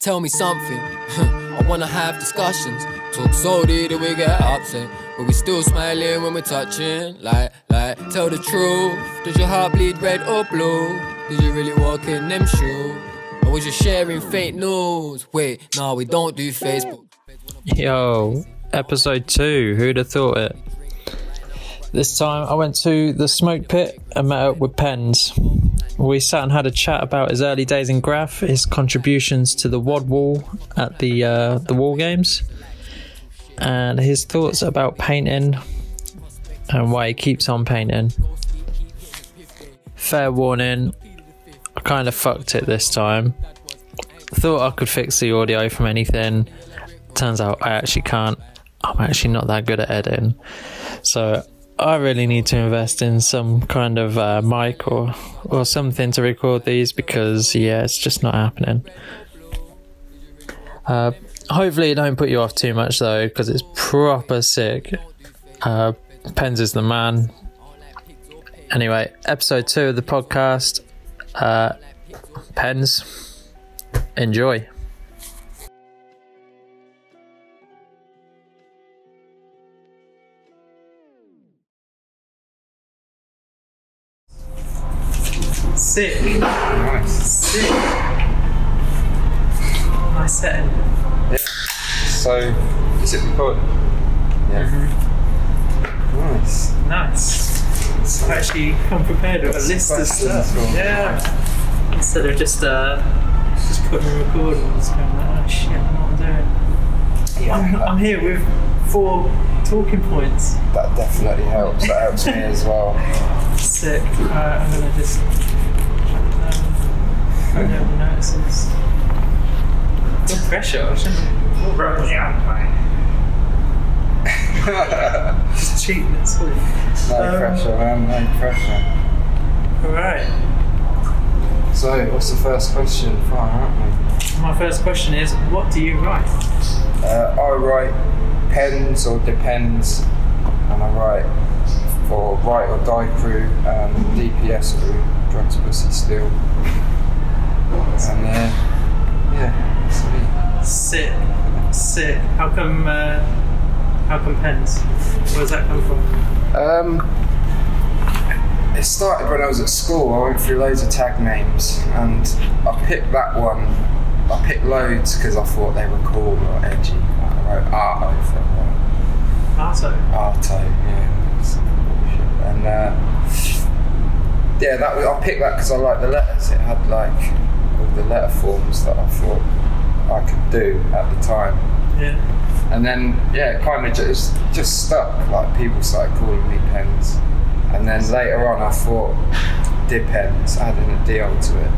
Tell me something. I wanna have discussions. Talk so deep that we get upset. But we still smiling when we're touching. Like, like, tell the truth. Does your heart bleed red or blue? Did you really walk in them shoes? Or was you sharing fake news? Wait, no, we don't do Facebook. Yo, episode two. Who'd have thought it? This time I went to the smoke pit and met up with Pendz. We sat and had a chat about his early days in Graff, his contributions to the WOD wall at the uh, the wall games, and his thoughts about painting and why he keeps on painting. Fair warning, I kind of fucked it this time. Thought I could fix the audio from anything. Turns out I actually can't. I'm actually not that good at editing. So I really need to invest in some kind of uh, mic or or something to record these because yeah, it's just not happening. Uh, hopefully, it don't put you off too much though, because it's proper sick. Uh, Pendz is the man. Anyway, episode two of the podcast. Uh, Pendz, enjoy. Sick. Nice. Sick. Nice setting. Yeah. So, is it recording? Yeah. Nice. Nice. So, I've actually come prepared with a list of stuff. Yeah. Instead of just uh, just putting a record and just going like, oh shit, what I'm not doing. I'm, I'm here with four talking points. That definitely helps. That helps me as well. Sick. Uh, I'm gonna just no one notices. No pressure. I shouldn't. Just cheating at school. No Um, pressure, man. No pressure. All right. So, what's the first question? Fine, aren't we? My first question is, what do you write? Uh, I write Pendz or Dependz, and I write for Write or Die Crew, um, DPS Crew, Drugs, Pussy, Steel. And uh, yeah, me. Sick, sick. How come? Uh, how come Pendz? Where does that come from? Um, it started when I was at school. I went through loads of tag names, and I picked that one. I picked loads because I thought they were cool or edgy. I wrote Arto for a while. Arto. Arto, yeah. And uh, yeah, that was, I picked that because I liked the letters. It had like all the letter forms that I thought I could do at the time. Yeah. And then, yeah, it kind of just just stuck. Like people started calling me Pendz, and then later on, I thought Dependz, adding a D onto it.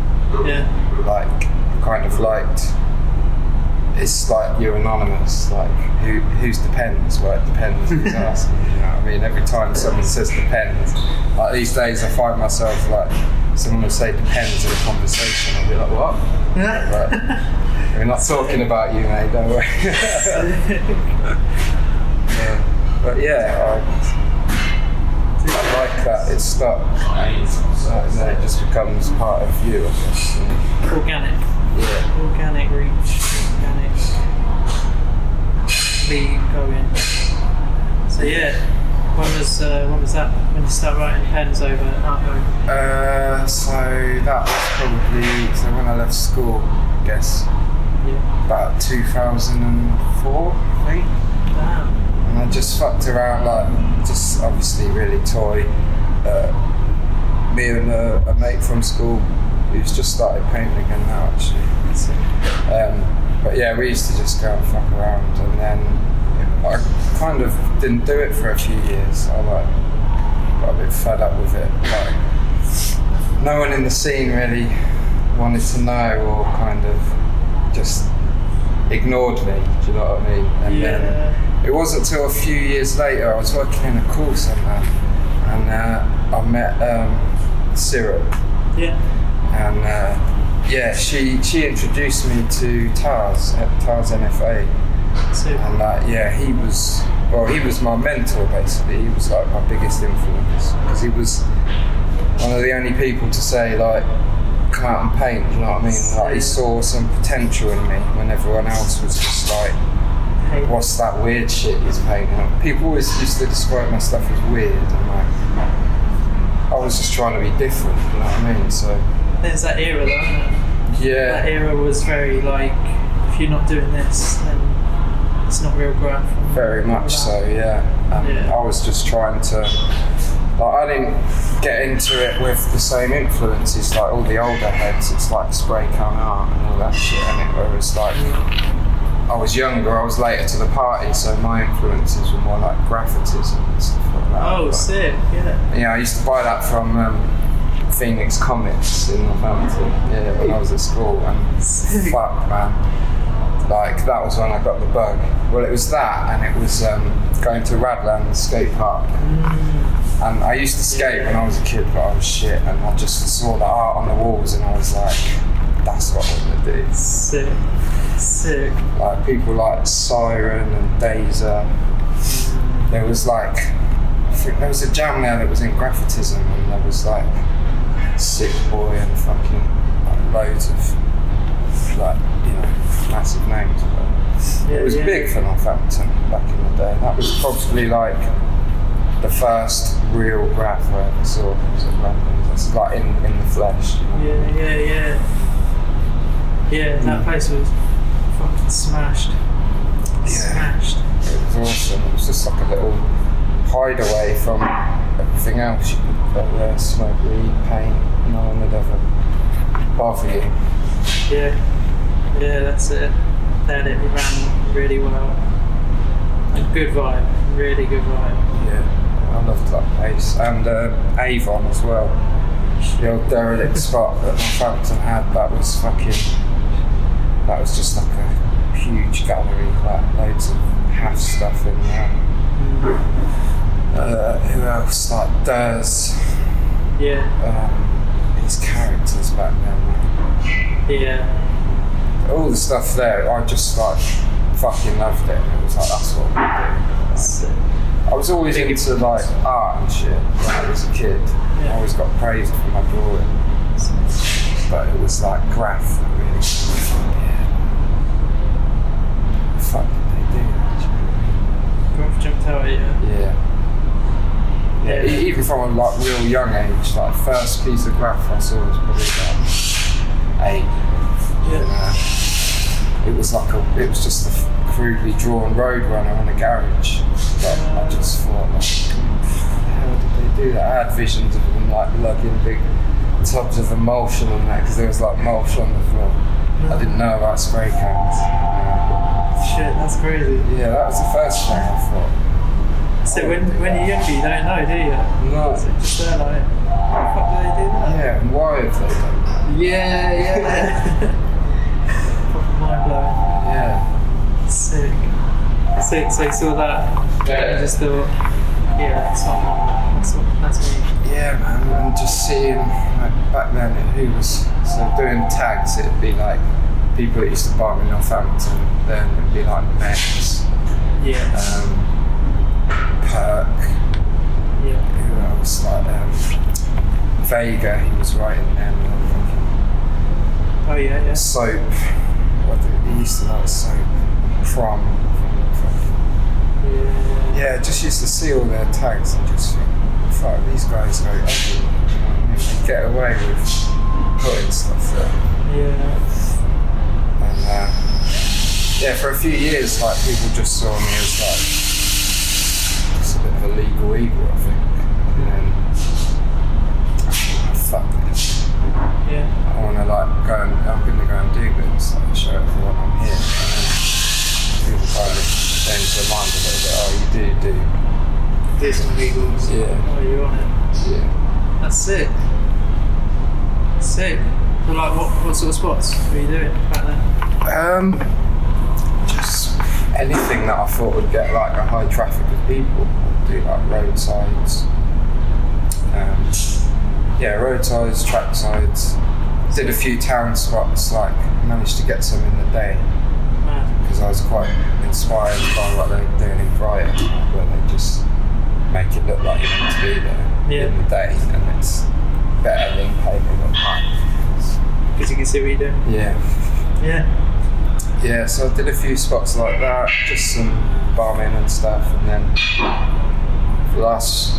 Yeah. Like, kind of liked. It's like you're anonymous. Like, who who's Dependz? Well, it depends. Who's asking? You know what I mean? Every time someone says depends, like these days, I find myself like someone will say depends in a conversation. I'll be like, what? Right. We're not talking about you, mate. Don't worry. Yeah. But yeah, I, I like that. It's stuck. And then it just becomes part of you, I guess. and- Organic. Yeah. Organic reach. Organic. Lead going. So yeah. When was uh, when was that? When you start writing Pendz over Arto? Uh, so that was probably so when I left school, I guess Yeah. about 2004, I think. Damn. And I just fucked around, like, just obviously really toy. Uh, me and a, a mate from school who's just started painting again now, actually. Um, but yeah, we used to just go and fuck around, and then I kind of didn't do it for a few years. I like got a bit fed up with it. Like, no one in the scene really wanted to know, or kind of just ignored me. Do you know what I mean? And then yeah. it wasn't until a few years later I was working in a call centre, and uh, I met um, Syrup Yeah. and uh, yeah, she she introduced me to Tars at Tars NFA, So and uh, yeah, he was well, he was my mentor basically. He was like my biggest influence because he was one of the only people to say like, come out and paint. You know what I mean? Like he saw some potential in me when everyone else was just like, "What's that weird shit he's painting?" People always used to describe my stuff as weird, and like I was just trying to be different. You know what I mean? So There's that era, though. Isn't it? That era was very like, if you're not doing this, it's not real and very much so. Yeah, and Yeah. I was just trying to. Like I didn't get into it with the same influences like all the older heads. It's like spray can art and all that shit, and it whereas like I was younger, I was later to the party, so my influences were more like Graphotism and stuff like that. Oh, But, sick! Yeah. Yeah, I used to buy that from um, Phoenix Comics in Northampton. Yeah, when I was at school, and fuck, man, like that was when I got the bug. Well, it was that, and it was um, going to Radland skate park. And I used to skate when I was a kid, but I was shit, and I just saw the art on the walls, and I was like, that's what I'm gonna do. Sick. Sick. like people like Siren and Dazer. There was like, I think there was a jam there that was in Graphotism, and there was like Sick Boy and fucking like, loads of like massive names. But Yeah, it was yeah. big for Northampton back in the day. That was probably like the first real graff I ever saw. Was at London. It's like in in the flesh. Yeah, yeah, yeah. Yeah, that Mm. place was fucking smashed. Smashed. It was awesome. It was just like a little hideaway from everything else. You could go there, smoke weed, paint. No one would ever bother you. Yeah. Yeah, that's it. That it ran really well. And good vibe. Really good vibe. Yeah, I loved that place. And uh, Avon as well. The old derelict spot that Northampton had, that was fucking. That was just like a huge gallery, like loads of half stuff in there. Uh, who else? Like Durs. Yeah. Um, his characters back then. Yeah. All the stuff there, I just like fucking loved it. It was like that's what we do. I was always into like art and shit when I was a kid. I always got praised for my drawing, but it was like graff that really. Yeah. The fuck did they do? Graff jumped out at you. Yeah. Yeah, Yeah. even from a like real young age, like first piece of graff I saw was probably about eight. Yeah. Uh, it was like a, it was just a crudely drawn roadrunner on a garage. But I just thought, like, how did they do that? I had visions of them like lugging big tubs of emulsion on that because there was like mulch on the floor. I didn't know about spray cans. Uh, Shit, that's crazy. yeah, that was the first thing I thought. So when, when you're younger, you don't know, do you? No. So just there like, how the fuck do they do that? Yeah, and why have they done that? Yeah, yeah. Yeah. Sick. Sick. So you saw that, and you just thought, yeah, that's not that's, not, that's me. Yeah, man, and just seeing like back then who was so doing tags, it'd be like people that used to buy me in Northampton. Then it'd be like Max, Yeah. um, Perk, yeah. who else? Like um, Vega, he was writing them. Oh yeah, yeah. Soap, what used to like soap. Prom. Yeah. Yeah, just used to see all their tags and just think, fuck, these guys ugly. Know I get away with putting stuff there. Yeah. And uh, yeah, for a few years, like people just saw me as like just a bit of a legal eagle, I think. And then I thought, fuck this. Yeah. I want to like go and I'm going to go and do this, and show everyone I'm here. And then people kind of change their mind a little bit. Oh, you do do. This and Eagles. Yeah. Oh, you're on it. Yeah. That's sick. Sick. So like, what, what sort of spots were you doing back then? Um, just anything that I thought would get like a high traffic of people. I'd do like roadsides. Um, yeah, roadsides, track sides. Did a few town spots. Like managed to get some in the day because I was quite inspired by what they're doing in Brighton, where they just make it look like you're meant to be there Yeah. in the day, and it's better than painting at night. Because you can see what you're doing. Yeah. Yeah. Yeah, so I did a few spots like that, just some bombing and stuff, and then the last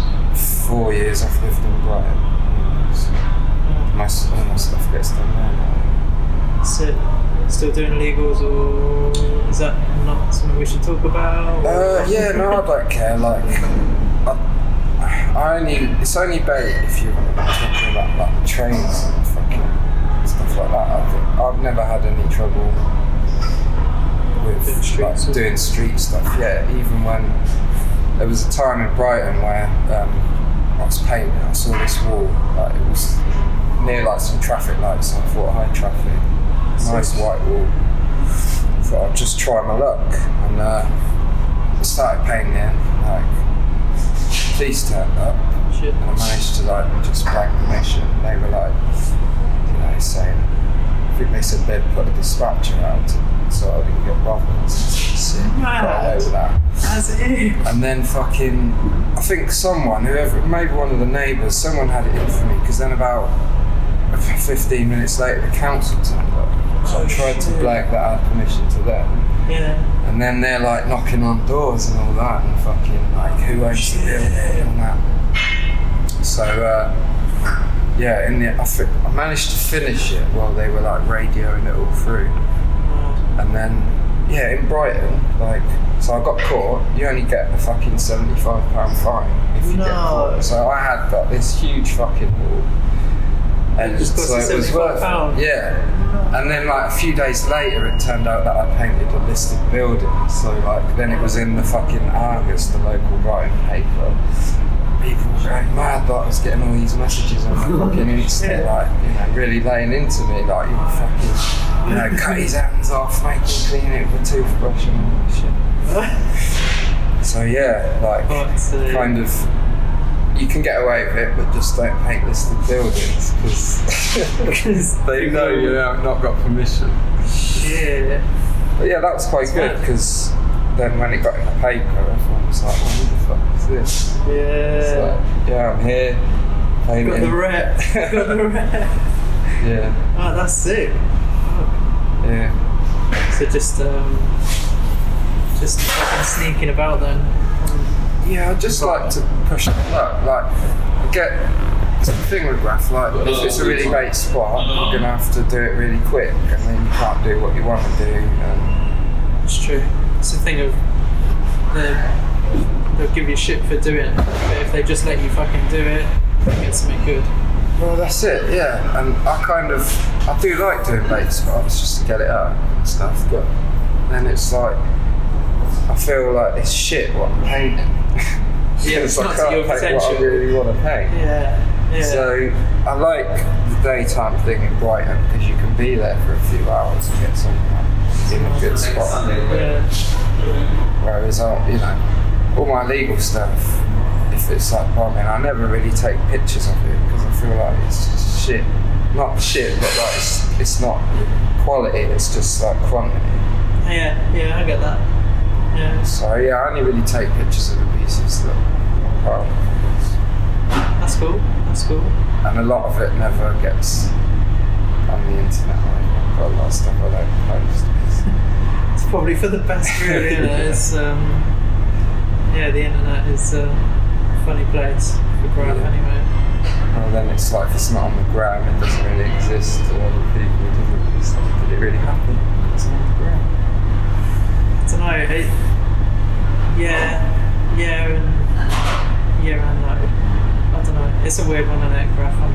four years I've lived in Brighton. So my, s- all my stuff gets done there now. That's it. Still doing legals, or is that not something we should talk about? Uh, yeah, no, I don't care. Like, I, I only it's only bait if you're talking about like trains and fucking stuff like that. I think I've never had any trouble with Doing street like, stuff. doing street stuff. Yeah, even when there was a time in Brighton where um, I was painting, I saw this wall. Like it was near like some traffic lights. And I thought high traffic, nice white wall. Thought I'd just try my luck and. Uh, I started painting, like, police turned up, Shit. and I managed to, like, just blank the mission. They were like, you know, saying, I think they said they'd put a dispatcher out so I didn't get bothered. Sick. Got Mad. over that. It. And then fucking, I think someone, whoever, maybe one of the neighbours, someone had it in for me because then about 15 minutes later the council turned up. So I tried to blag that I had permission to them. Yeah. And then they're like knocking on doors and all that, and fucking like who owns the building and that. So uh, yeah, in the I, fi- I managed to finish it while they were like radioing it all through, and then yeah, in Brighton, like so I got caught. You only get a fucking seventy-five pound fine if you get caught. So I had got this huge fucking wall. And just so it was £75 worth it. Yeah. And then like a few days later, it turned out that I painted a listed building. So like then it was in the fucking Argus, the local writing paper. People were going mad that I was getting all these messages on my fucking Insta, Yeah. like you know, really laying into me, like you fucking, you know, cut his hands off, make him clean it with a toothbrush and all this shit. So yeah, like kind of. You can get away with it, but just don't paint listed buildings because they know you have not got permission. Yeah. But yeah, that was quite That's good because then when it got in the paper, everyone was like, "What the fuck is this?" It's Yeah. like, yeah, I'm here Got painting. the rep. Got the rep. yeah, Oh, that's sick. yeah, So just um, just fucking sneaking about then. Yeah. I just like to push the luck. Like, I get it's the thing with graff. Like, if it's a really great spot, you're gonna have to do it really quick, and then you can't do what you want to do. And It's true. It's the thing of they they'll give you shit for doing it, but if they just let you fucking do it, you get something good. Well, that's it, yeah. And I kind of, I do like doing late spots just to get it out and stuff, but then it's like, I feel like it's shit what I'm painting. Yeah, it's I not can't your paint what I really want to paint. Yeah. Yeah. So I like the daytime thing in Brighton because you can be there for a few hours and get something in a good spot. yeah. Whereas, I, you know, all my legal stuff, if it's like bombing, I never really take pictures of it because I feel like it's just shit. Not shit, but like it's, it's not quality, it's just like quantity. Yeah, yeah, I get that. Yeah, So yeah, I only really take pictures of the I'm proud of. that's cool. That's cool. And a lot of it never gets on the internet. I've got a lot of stuff I don't post. It's probably for the best, really. isn't? It's um, yeah, the internet is a funny place for graff Yeah. anyway. Well, then it's like if it's not on the gram, it doesn't really exist to other people. Does it? It's did it really happen? It's on the gram. I don't know. It, yeah, yeah, and yeah, and no. I don't know. It's a weird one, isn't it? Graff on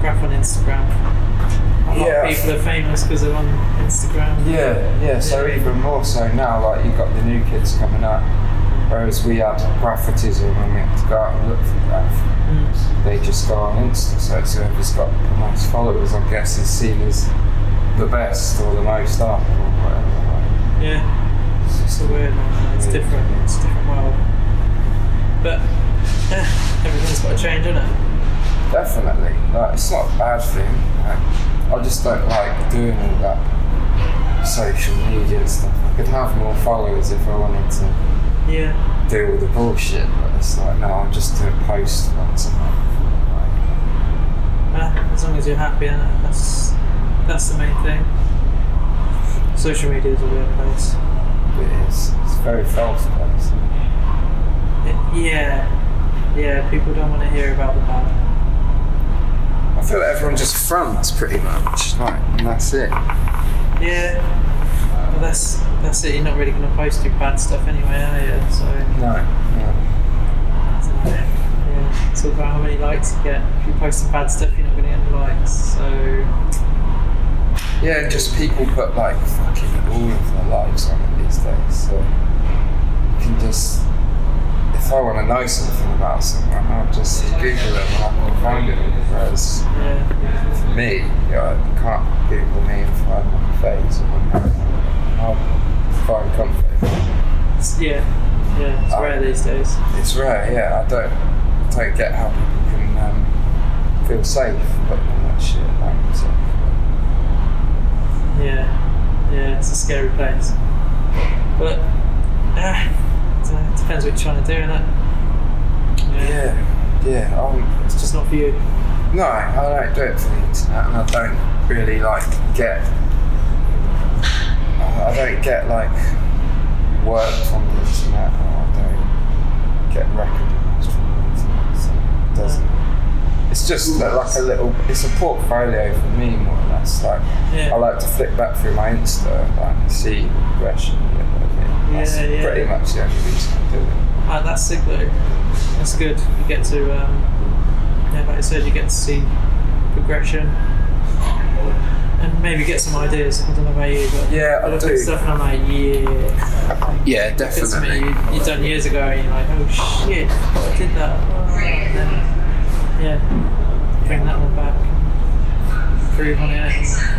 graff on Instagram. A lot Yeah. of people are famous because they're on Instagram. Yeah, yeah. So even more so now, like you've got the new kids coming up, whereas we had Graphotism and we had to go out and look for graff. Mm. They just go on Insta, so it's whoever's got the most followers, I guess, is seen as the best or the most up or whatever. Yeah, it's just a weird one. It's Yeah. different. It's a different world. But yeah, everything's got to change, isn't it? Definitely. Like, it's not a bad thing. Like, I just don't like doing all that social media and stuff. I could have more followers if I wanted to Yeah. do all the bullshit, but it's like, no, I'll just do a post once a month. Like, Uh, as long as you're happy, that's That's the main thing. Social media is a weird place. It is. It's a very false place. It, yeah, yeah. People don't want to hear about the bad. I feel like everyone just fronts pretty much, like, and that's it. Yeah, but that's that's it. You're not really going to post your bad stuff anyway, are you? So No, no. yeah, it's all about how many likes you get. If you post some bad stuff, you're not going to get the likes. So Yeah, just people put like fucking all of their lives on it these days. So you can just, if I want to know something about someone, I'll just Google them and I can find it. Whereas for me, you, know, you can't Google me and find my face or my. I'll find comfort. yeah, yeah. It's Oh. rare these days. It's rare, yeah. I don't, I don't get how people can um, feel safe putting all that shit about themselves. Yeah, yeah. It's a scary place. But ah, it depends what you're trying to do, innit? Yeah, yeah. I'm, It's just not for you. No, I don't do it for the internet, and I don't really like get. I don't get like work from the internet, or I don't get recognised from the internet. So it doesn't. It's just like like a little. It's a portfolio for me, more or less. Like Yeah. I like to flick back through my Insta, like and see progression. a bit of it. That's Yeah, yeah. pretty much the only reason I do it. Ah, that's sick though. That's good. You get to, um, yeah, like I said, you get to see progression and maybe get some ideas. I don't know about you, but Yeah, I look do. at stuff and I'm like, yeah. Yeah, definitely. at something you, you done years ago and you're like, oh shit, I did that. And then, yeah, bring that one back, improve on it.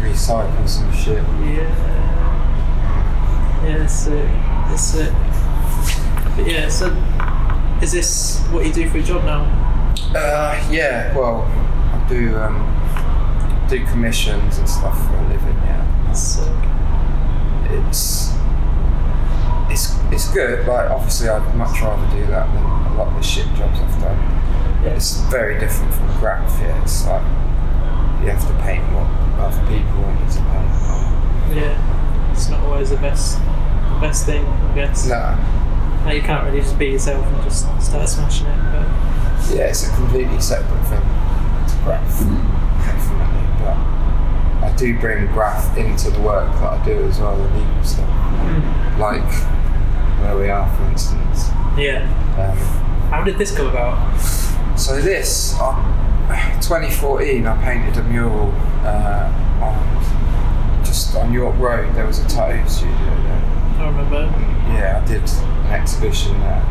Recycle some shit. Yeah. Yeah, that's it. That's it. But yeah, so is this what you do for a job now? Uh, yeah, well, I do um, do commissions and stuff for a living. Yeah, So, it's it's it's good. Like, obviously, I'd much rather do that than a lot of the shit jobs I've done. It's very different from graff. Yeah, it's like you have to paint what other people want you to paint. yeah, it's not always the best, the best thing, I guess. No, Like, you can't really just be yourself and just start smashing it. But yeah, it's a completely separate thing to graff, definitely. But I do bring graff into the work that I do as well, the legal stuff. Like where we are, for instance. yeah, Um, how did this come about? So this, uh, 2014, I painted a mural uh, on just on York Road. There was a tattoo studio there. I remember. Yeah, I did an exhibition there.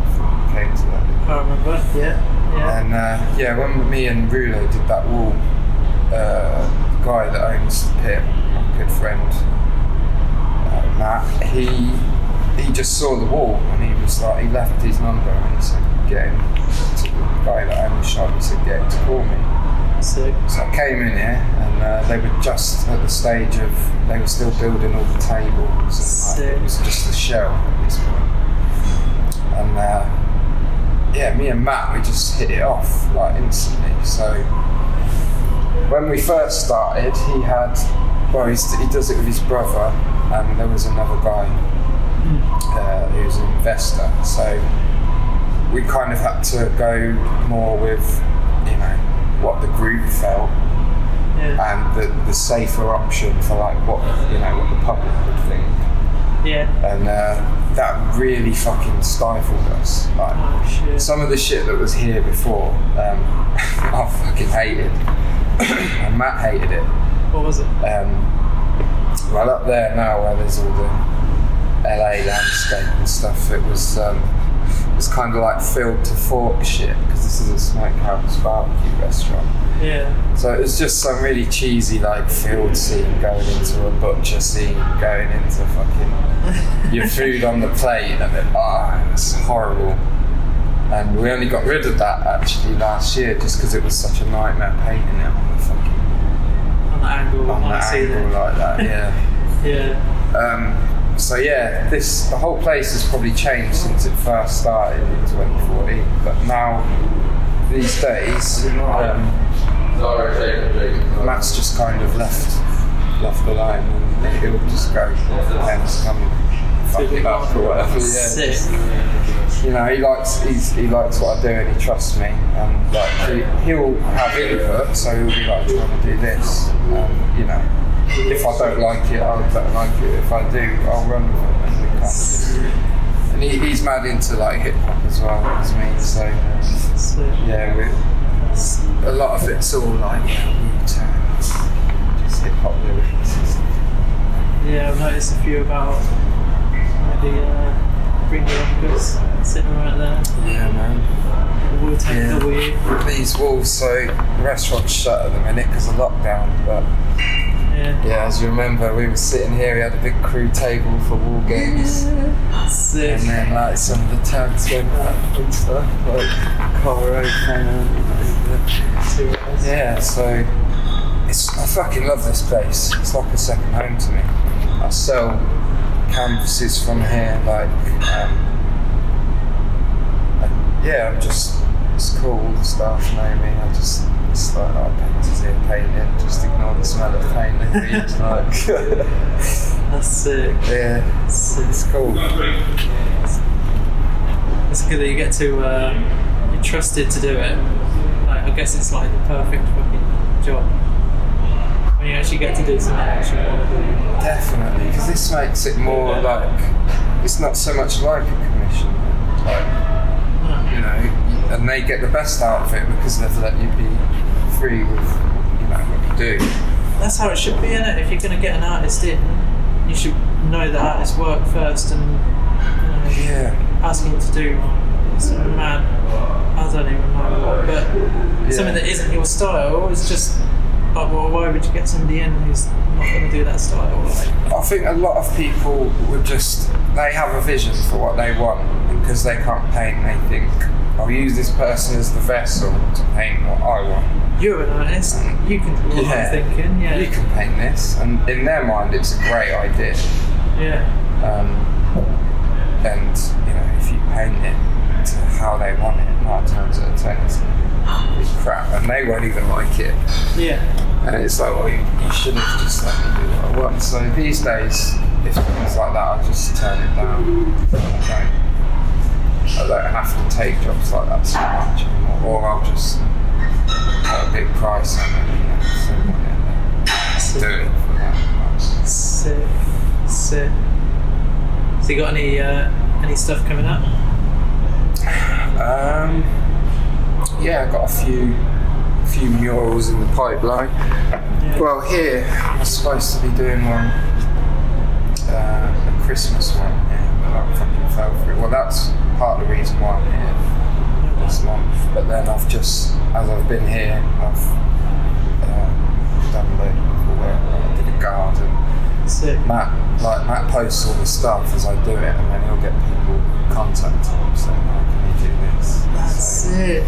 Came to that. I remember. Yeah, yeah. And uh, yeah, when me and Rulo did that wall, uh, the guy that owns the pit, my good friend uh, Matt, he he just saw the wall and he was like, he left his number and he said, get him to the guy that owned the shop. He said, get him to call me. Sick. So I came in here and uh, they were just at the stage of they were still building all the tables and like, it was just a shell at this point. And uh, yeah, me and Matt we just hit it off like instantly. So when we first started, he had well he's, he does it with his brother and there was another guy uh, who's an investor. So we kind of had to go more with you know what the group felt Yeah, and the, the safer option for like what you know what the public would think yeah. and uh, that really fucking stifled us like Oh shit. some of the shit that was here before um, I fucking hated and Matt hated it What was it? um, well up there now where there's all the LA landscape and stuff it was um, was kind of like filled to fork shit because this is a smokehouse barbecue restaurant Yeah. so it was just some really cheesy like field scene going into a butcher scene, going into fucking your food on the plate and it ah, it's horrible. And we only got rid of that actually last year just because it was such a nightmare painting it on the fucking On the angle, on the angle like that, yeah. Yeah. Um, so yeah, this the whole place has probably changed since it first started in 2014. But now, these days, um, Matt's just kind of left left alone, and he'll just go, "Pendz, come fuck it up or whatever." Yeah, you know, he likes he's, he likes what I do and he trusts me, and like he, he'll have input, so he'll be like, "Do you to do this?" Um, you know, if I don't like it, I don't like it. If I do, I'll run with it. And we kind of and he, he's mad into like hip hop as well as me, so yeah, we, a lot of it's all like yeah, just hip hop lyrics. Yeah, I've noticed a few about the uh, Bring Your Uncles sitting right there. Yeah, man. We'll take Yeah. the. These walls, so the restaurant's shut at the minute because of lockdown, but. Yeah. Yeah, as you remember, we were sitting here. We had a big crew table for Wall Games, Sick. and then like some of the tags went up and stuff, like Coro Cannon. Yeah, so it's I fucking love this place. It's like a second home to me. I sell canvases from here, like um, yeah, I'm just it's cool. The staff know me. I just it's like oh, painters here painting. Just ignore the smell of paint. They read like That's sick. yeah, it's, it's cool. It's good that you get to, uh, you're trusted to do it. Like, I guess it's like the perfect fucking job. When you actually get to do something you actually want to do. Definitely, because this makes it more like it's not so much like a commission. Like you know, and they get the best out of it because they've let you be free with you know what you do. That's how it should be, innit? If you're going to get an artist in, you should know the artist's work first and you know, Yeah, ask him to do some mad, I don't even know what, but something that isn't your style is just like, well, why would you get somebody in who's not going to do that style? Like, I think a lot of people would just they have a vision for what they want, because they can't paint, they think I'll use this person as the vessel to paint what I want. You're an artist, you can do what Yeah. I'm thinking, yeah. You can paint this, and in their mind, it's a great idea. yeah. Um, and you know, if you paint it to how they want it, nine times out of ten, it's crap, and they won't even like it. Yeah. And it's like, well, you, you should have just let me do what I want. So these days, if things like that, I just turn it down. I don't, I don't have to take jobs like that so much anymore, or I'll just a big price on it. You know, so do it for that. Sick. Sick. So you got any uh, any stuff coming up? Um, yeah, I've got a few few murals in the pipeline. Well, here I'm supposed to be doing one, uh, a Christmas one. Yeah, but that fucking fell through. Well, that's part of the reason why I'm here month. But then I've just, as I've been here, I've uh, done a load of work. I did a garden. Sick. Matt, like Matt posts all the stuff as I do it, and then he'll get people contacting him saying, "Oh, can you do this?" That's So sick.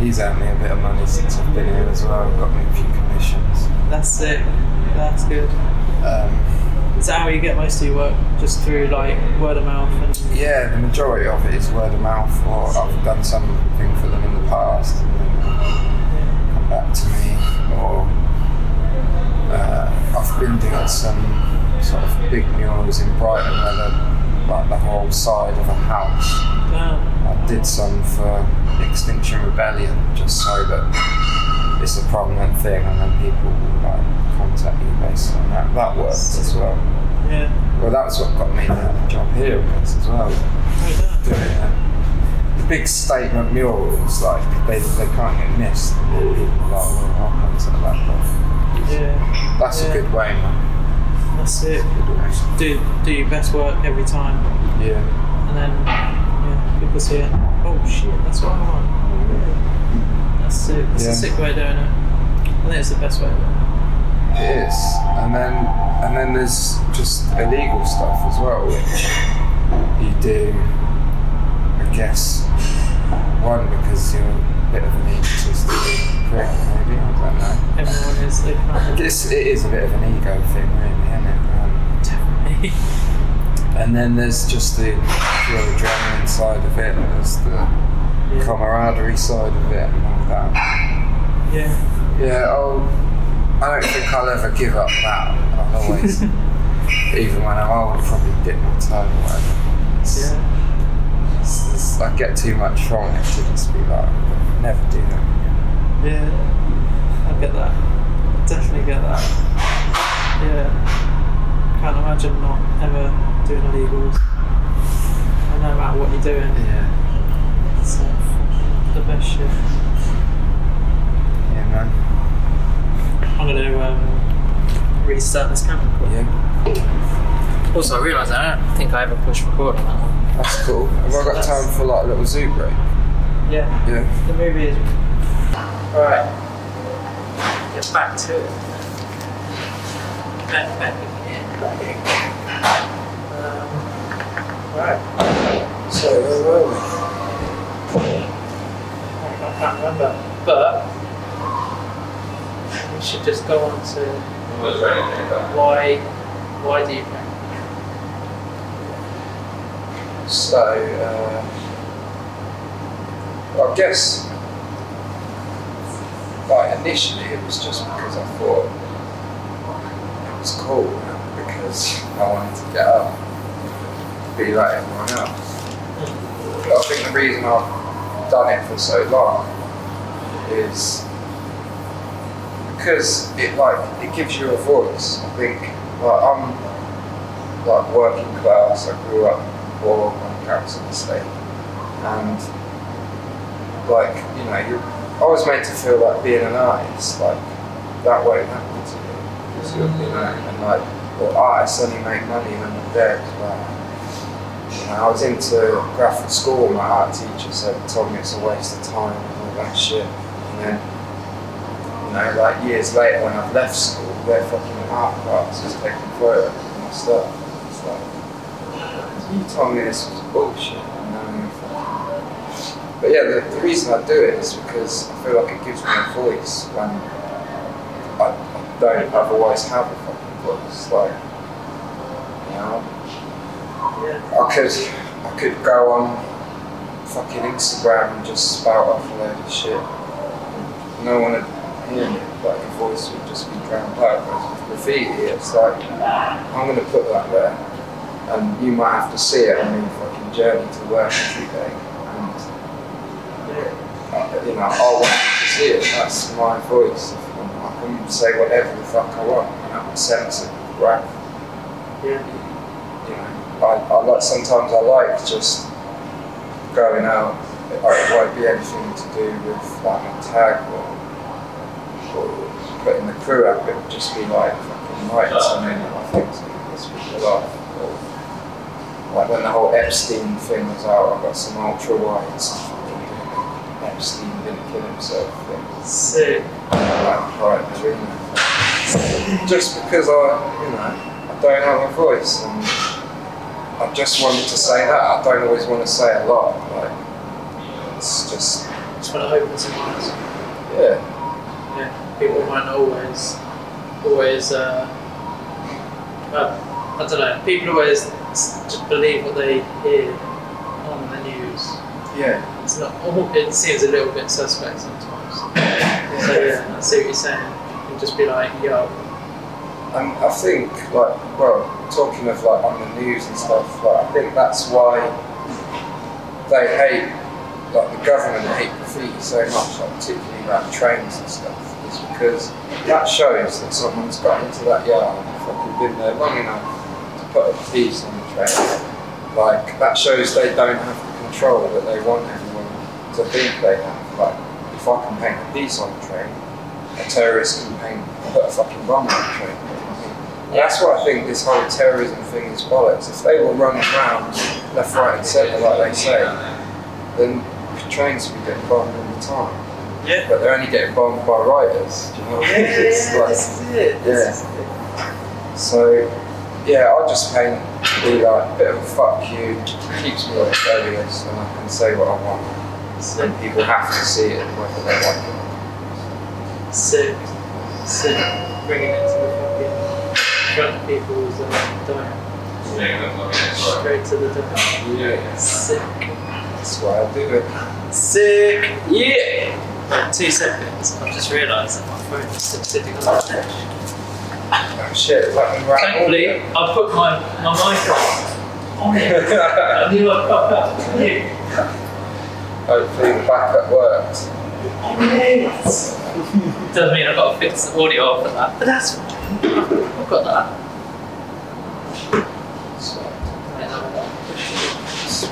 he's earned me a bit of money since I've been here as well. Got me a few commissions. That's sick. That's good. Um, Is that how you get most of your work? Just through like word of mouth and yeah, the majority of it is word of mouth, or I've done something for them in the past, and then yeah. come back to me, or uh, I've been doing some sort of big murals in Brighton where the, like the whole side of a house Damn. I did some for Extinction Rebellion just so that it's a prominent thing and then people will like contact you based on that. That worked as well. Yeah. Well, that's what got me the job here guess, as well. Oh, uh, the big statement murals, like they, they can't get missed. People like, well, I'll contact that. But Yeah. that's Yeah. a good way, man. That's it. Way. Do do your best work every time, Yeah. and then yeah, people see it. Oh shit, that's what I want. Oh, yeah. That's sick. That's Yeah. a sick way of doing it. I think it's the best way. It. Is, and then and then there's just illegal stuff as well, which you do. I guess one because you're a bit of an egotistic prick, maybe I don't know. Everyone is. They I guess it is a bit of an ego thing, really, isn't it? Um, Definitely. and then there's just the pure adrenaline side of it, and there's the Yeah. camaraderie side of it, and all that. Yeah. Yeah, I'll I don't think I'll ever give up that. I'll always, even when I'm old, probably dip my toe whatever. It's- Yeah. it's- it's- I get too much from it to just be like, never do that again. Yeah. I get that. I Definitely get that. Yeah. Can't imagine not ever doing illegals. And no matter what you're doing, Yeah. it's uh, the best shit. Yeah, man. I'm gonna um, restart this camera. quick. Yeah. Also, I realised I don't think I ever pushed record on that one. That's cool. Have I got time for like a little zoo break? Yeah. Yeah. The movie is. Alright. Get back to it. Back, back again. Um, right. So where were we? I can't remember. But. We should just go on to why. Why do you think? So, uh, I guess, like initially it was just because I thought it was cool, because I wanted to get up, be like everyone else. But I think the reason I've done it for so long is because it like it gives you a voice. I think like I'm like working class. I grew up poor on council estate, and like you know, you I was meant to feel like being an artist. Like that won't happen to me because you're you know, and like well, artists only make money when they're dead. Like, you know, I was into graphic school. My art teacher said, told me it's a waste of time and all that shit. And then, you know, like years later when I've left school, their fucking art class is taking photos of my stuff. It's like, you told me this was bullshit. Now fucking- um, But yeah, the, the reason I do it is because I feel like it gives me a voice when I, I don't otherwise have a fucking voice. Like, you know, I could I could go on fucking Instagram and just spout off a load of shit. No one would hear me, like the voice would just be drowned out. Whereas with graffiti, it's like I'm gonna put that there, and you might have to see it on your fucking journey to work every day. And uh, you know, I want you to see it. That's my voice. I can say whatever the fuck I want. and I'm censored, right? Yeah. you know, I, I like sometimes I like just going out. It, it won't be anything to do with like my tag or, or putting the crew up. It would just be like fucking lights and then I think it's piss off. Or, like when the whole Epstein thing was out, I got some ultra wides the Epstein didn't kill himself thing. Sick. Like right them. Just because I, you know, I don't have a voice and I just wanted to say that. I don't always want to say a lot. Like it's just Just want to open some eyes. yeah. People won't always, always, uh, well, I don't know. People always just believe what they hear on the news. Yeah. It's not. It seems a little bit suspect sometimes. So yeah, I see what you're saying. You can just be like, yo, And I think like well, talking of like on the news and stuff, like I think that's why they hate like the government hate graffiti so much, like particularly around trains and stuff, because that shows that someone's got into that yard and fucking been there long enough to put a piece on the train. Like that shows they don't have the control that they want everyone to think they have. Like if I can paint a piece on the train, a terrorist can paint put a fucking bomb on the train. That's why I think this whole terrorism thing is bollocks. If they were running around left, right, and centre like they say, then trains would be getting bombed all the time. Yeah, But they're only getting bombed by writers. Do you know what I mean? It's like- this is it. This Yeah. is it. so, yeah, I'll just paint, be like a bit of a fuck you, keeps me rebellious, and I can say what I want. Sick, And people have to see it whether they like it. or not. sick, sick. Bringing it to the fucking front of people's uh, dome. Straight to the dome. Yeah, Sick. that's why I do it. Sick. Yeah. Wait, two seconds. I've just realised that my phone is still sitting on the bench. Oh shit, is that when Thankfully, audio? I put my, my microphone on it. I knew I'd fuck up. You. Hopefully the backup works. It doesn't mean I've got to fix the audio after that, but that's fine. I've got that.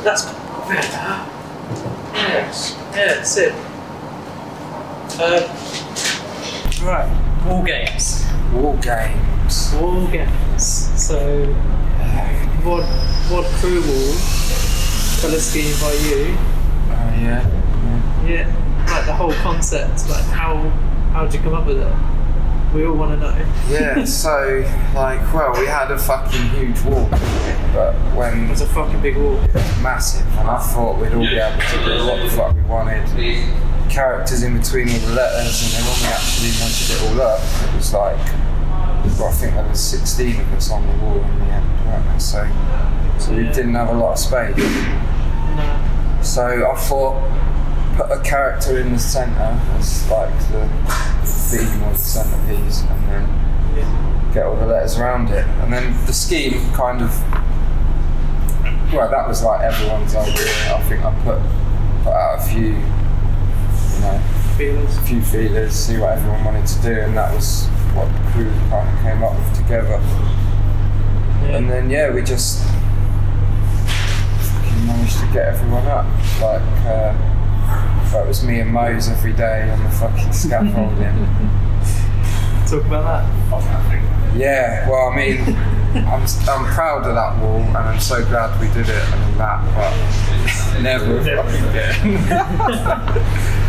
That's better. Yes, yeah, that's it. Uh, right, Wall Games. Wall Games. War games. So, what what crew war? Colour scheme by you. Oh yeah. Yeah, like the whole concept. Like how how did you come up with it? We all want to know. Yeah, so like well we had a fucking huge war but when It was a fucking big war. massive and I thought we'd all be able to do what the fuck we wanted. Characters in between all the letters and then when we actually measured it all up it was like well I think there was 16 of us on the wall in the end, weren't there? So, so we didn't have a lot of space. No. So I thought put a character in the centre as like the theme or the centrepiece and then Yeah. get all the letters around it. And then the scheme kind of well that was like everyone's idea. I think I put put out a few you know, Feelers. a few feelers, see what everyone wanted to do and that was what the crew kind of came up with together. Yeah. And then yeah, we just managed to get everyone up. Like uh, well, it was me and Mose every day on the fucking scaffolding. Talk about that. yeah, well, I mean, I'm, I'm proud of that wall, and I'm so glad we did it and all that, but never fucking again.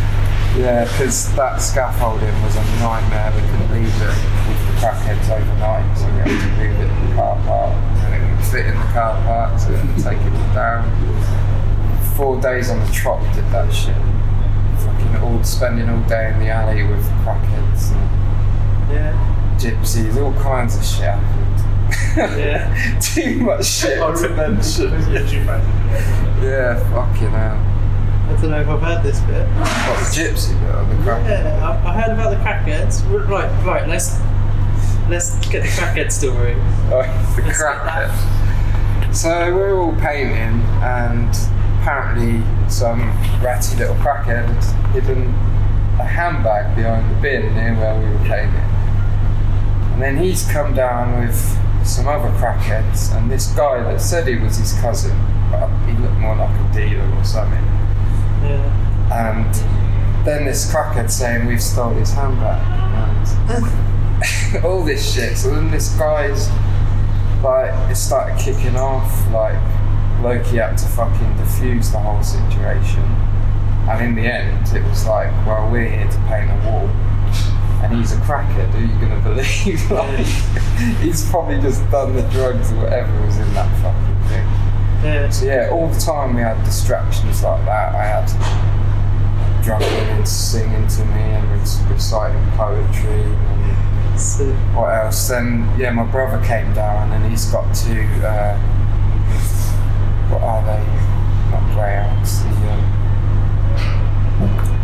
yeah, because that scaffolding was a nightmare. We couldn't leave it with the crackheads overnight, so we had to leave it in the car park. And it would fit in the car park, so we had to take it down. Four days on the trot, we did that shit. Fucking all spending all day in the alley with crackheads and Yeah. gypsies, all kinds of shit happened. Yeah. Too much shit to mention. Yeah, fucking hell. I don't know if I've heard this bit. What, the gypsy bit or the crack? Yeah, I, I heard about the crackheads. Right, right. Let's let's get the crackhead story. Oh, the Let's crackhead. So we're all painting, and apparently some ratty little crackhead had hidden a handbag behind the bin near where we were painting. And then he's come down with some other crackheads, and this guy that said he was his cousin, but he looked more like a dealer or something. Yeah. And then this crackhead saying we've stole his handbag and all this shit. So then this guy's like it started kicking off. Like Loki had to fucking defuse the whole situation. And in the end, it was like, well, we're here to paint a wall. And he's a crackhead. Who are you gonna believe? like, he's probably just done the drugs or whatever was in that fucking thing. Yeah. So yeah, all the time we had distractions like that. I had drunk women singing to me and rec- reciting poetry and So, what else. Then yeah, my brother came down and he's got to uh, what are they? Not greyhounds. The um,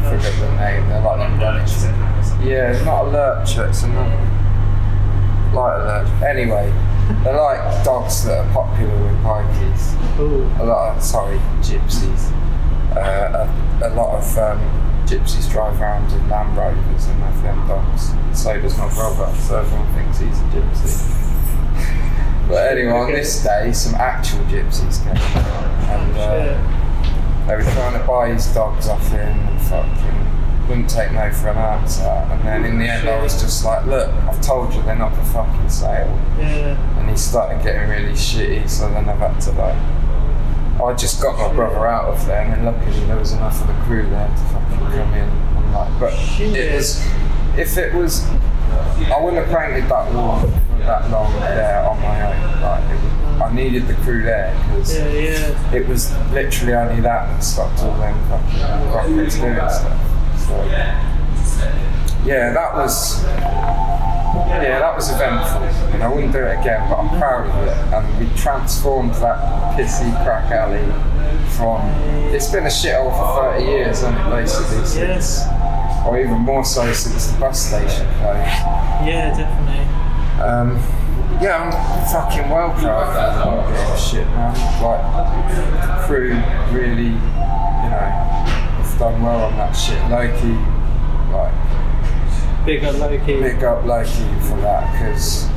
I forget the name. They're like them running. Yeah, not a lurcher. It's another like a lurcher. Anyway, they're like dogs that are popular with pikeys ooh. a lot of sorry gypsies. Uh, a, a lot of um, gypsies drive around in Land Rovers and have them dogs. So does my brother. So everyone thinks he's a gypsy. but anyway, on this day, some actual gypsies came, and uh, they were trying to buy his dogs off him and fucking wouldn't take no for an answer. And then in the end, I was just like, look, I've told you they're not for fucking sale Yeah. And he started getting really shitty. So then I've had to like, I just got my brother out of there, and then luckily there was enough of the crew there to fucking come in and like. But it was, if it was, I wouldn't have painted that wall that long there on my own. Like, I needed the crew there because Yeah. Yeah. it was literally only that that stopped all them fucking rockets doing stuff. So, yeah, that was yeah, that was eventful. And I wouldn't do it again, but I'm proud of it. And we transformed that pissy crack alley from it's been a shithole for 30 years, hasn't it, basically? since- Yes. or even more so since the bus station closed. Yeah, definitely. Um, yeah, I'm fucking well proud of that game shit, man. Like, the crew really, you know, have done well on that shit. Loki, like, Big up Loki. big up Loki for that, because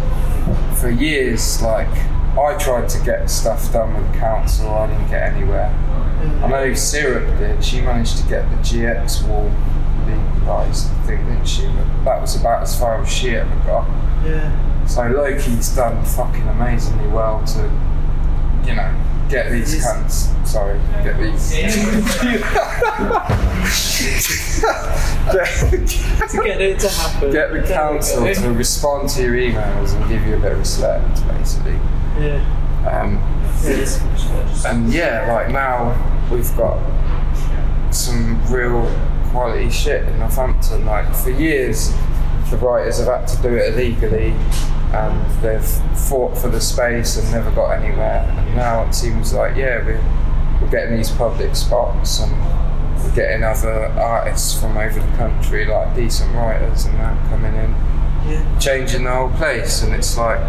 for years, like, I tried to get stuff done with council, I didn't get anywhere. I know Syrup did, she managed to get the GX wall legalised, I think, didn't she? But that was about as far as she ever got. Yeah. So Loki's done fucking amazingly well to, you know, get these cunts. Sorry, get these. get, To get it to happen. get the council to respond to your emails and give you a bit of respect, basically. Yeah. Um, Yes. and yeah, like now we've got some real quality shit in Northampton. Like for years, the writers have had to do it illegally, and they've fought for the space and never got anywhere. And now it seems like yeah, we're we're getting these public spots and we're getting other artists from over the country, like decent writers and that coming in Yeah. changing the whole place, and it's like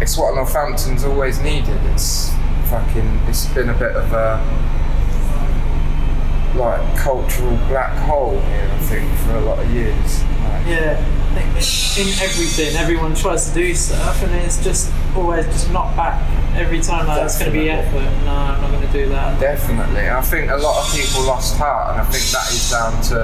it's what Northampton's always needed. It's fucking. It's been a bit of a like cultural black hole here, I think, for a lot of years. Like, Yeah. I think in everything, everyone tries to do stuff, and it's just always just knocked back every time. Like, it's going to be effort. No, I'm not going to do that. Definitely, I think a lot of people lost heart, and I think that is down to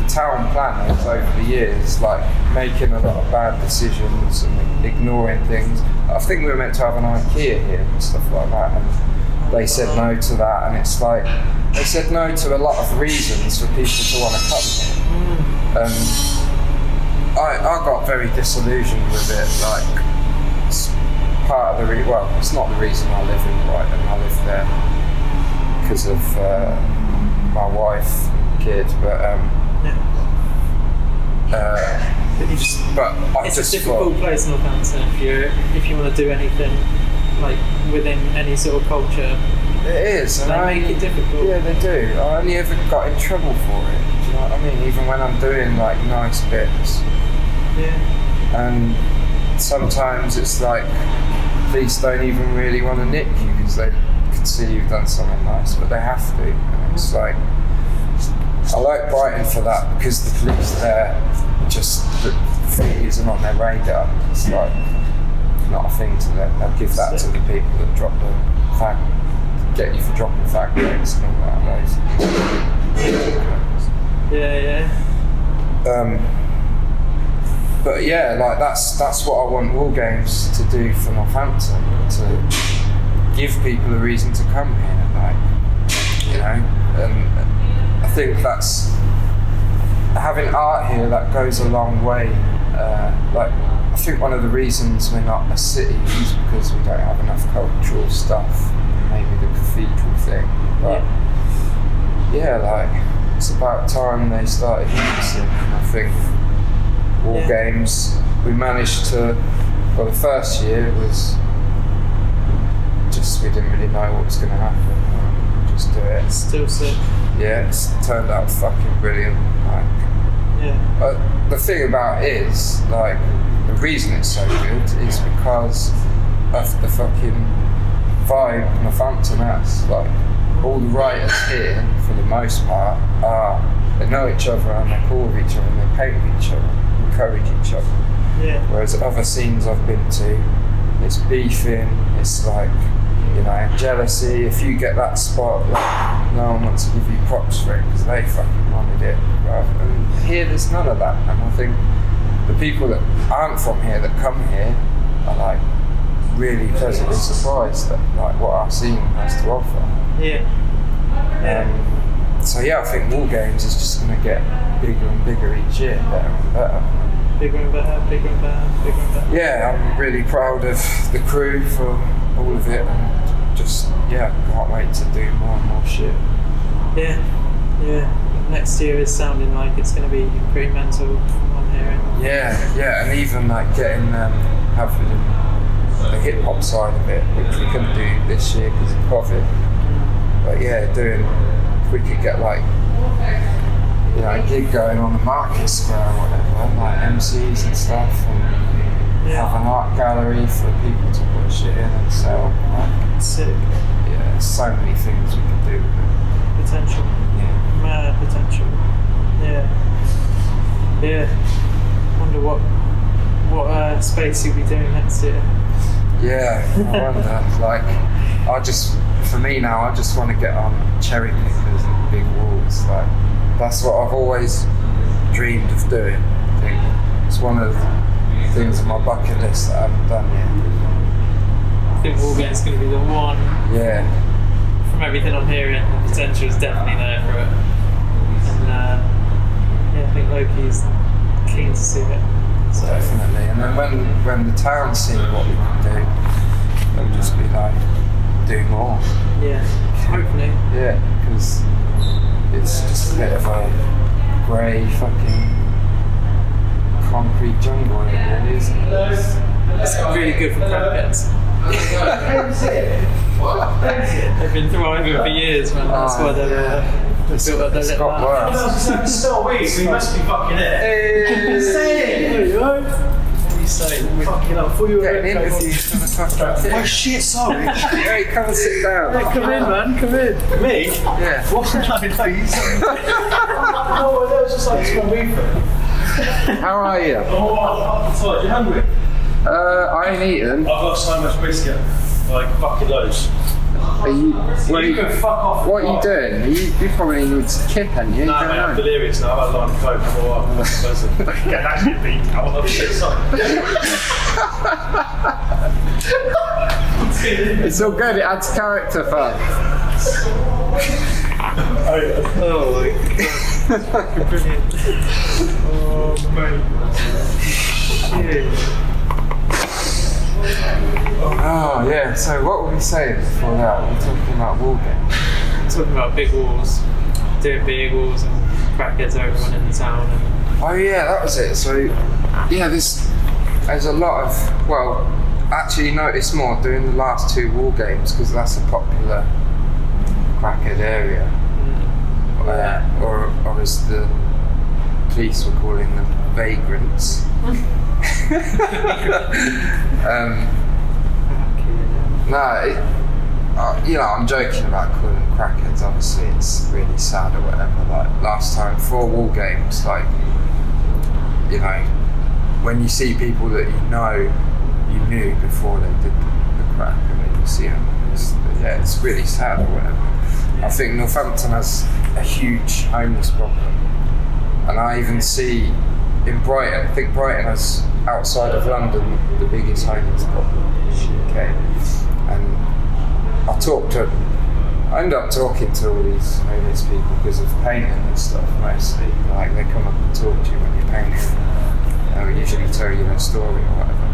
the town planners over the years, like making a lot of bad decisions and ignoring things. I think we were meant to have an IKEA here and stuff like that, and they said no to that, and it's like they said no to a lot of reasons for people to want to come here. And I, I got very disillusioned with it. Like, it's part of the re- well, it's not the reason I live in Brighton. I live there because of uh, my wife, kid, but um, Yeah. uh, But you just, but it's a difficult thought, place, Northampton. If you if you want to do anything like within any sort of culture, it is, and they I make it difficult. Yeah, they do. I only ever got in trouble for it. Do you know what I mean? Even when I'm doing like nice bits. Yeah. and sometimes it's like police don't even really want to nick you because they can see you've done something nice, but they have to. And it's mm. like I like Brighton for that because the police there just the thing isn't on their radar. It's like not a thing to them. They'll give that to the people that drop the fag, get you for dropping fag rates and all that. Those. Yeah, yeah. Um, but yeah, like that's that's what I want Wall Games to do for Northampton to give people a reason to come here, like you know, and I think that's having art here that goes a long way. Uh, like I think one of the reasons we're not a city is because we don't have enough cultural stuff. Maybe the cathedral thing, but yeah, like it's about time they started using. And I think Wall Yeah. Games, we managed to. Well, the first year it was just we didn't really know what was going to happen. Just do it. Still sick. Yeah, it's turned out fucking brilliant. Like, Yeah. but the thing about it is, like, the reason it's so good is because of the fucking vibe Northampton has. Like, all the writers here, for the most part, are they know each other and they're cool with each other and they paint with each other, encourage each other. Yeah. Whereas other scenes I've been to, it's beefing, it's like, you know, jealousy. If you get that spot, like, no one wants to give you props for it because they fucking wanted it. Right? And here, there's none of that. And I think the people that aren't from here that come here are like really pleasantly surprised at like what our scene has to offer. Yeah. Um, so yeah, I think Wall Games is just going to get bigger and bigger each year, better and better. Bigger and better, bigger and better, bigger and better. yeah, I'm really proud of the crew for all of it, and just yeah, can't wait to do more and more shit. Yeah. Yeah. Next year is sounding like it's going to be pretty mental Yeah, yeah, and even like getting um, having the hip hop side of it, which we couldn't do this year because of COVID. But yeah, doing if we could get like you know, a gig going on the market square or whatever, like MCs and stuff, and have an art gallery for people to put shit in and sell. Like, Sick yeah, so many things we could do with it. potential. Yeah. Mad potential. Yeah. Yeah. Wonder what what uh, space you'll be doing next year. Yeah, I wonder. like, I just, for me now, I just want to get on cherry pickers and big walls. Like, that's what I've always dreamed of doing. I think it's one of the things on my bucket list that I haven't done yet. I think Wargame's going to be the one. Yeah, From everything I'm hearing, the potential is definitely there for it. And uh, yeah, I think Loki's keen to see it. So definitely. And then when when the town see what we can do, they'll just be like, do more. yeah, hopefully. Yeah, because it's just a bit of a grey fucking concrete jungle in here, really, isn't it? It's really good for crackheads. They've been thriving for years, man. That's why they're uh, they It's, built up their it's little got lab. worse. Still weed, so you must be fucking it. Hey, Say it! What you say? Fucking up for you. get an interview for the fucking Oh shit, sorry. Hey, come and sit down. Come in, man. Come in. Me? Yeah. What? No, no, you no, that was just like small weed for How are you? Oh, I'm tired. You hungry? Uh, I ain't eaten. I've got so much biscuit, Like fucking loads. Are you? What are you you, can fuck off. what are you doing? Are you, you probably need to kip, haven't you? No, mate, I'm don't know. delirious now. I've had a line of coke for a while. Listen, Get that shit beat out. Shit, sorry. It's all good. It adds character, fam. Oh, yeah. Oh my god. Brilliant. Oh, mate. Shit. Oh yeah. So what were we saying before that? We were talking about wall games. Talking about big walls, doing big walls and crackheads everyone in the town. And, Oh yeah, that was it. So yeah, there's there's a lot of well, actually noticed more doing the last two Wall Games because that's a popular crackhead area, uh, or or as the police were calling them, vagrants. um, no, it, uh, you know, I'm joking about calling them crackheads. Obviously, it's really sad or whatever. Like last time, four wall games, like you know, when you see people that you know, you knew before they did the, the crack, and then you see them, it's, yeah, it's really sad or whatever. I think Northampton has a huge homeless problem, and I even see in Brighton. I think Brighton has outside of London the biggest homeless problem in the UK, and I talked to. I end up talking to all these homeless people because of painting and stuff mostly. Like they come up and talk to you when you're painting. They'll usually tell you their story or whatever.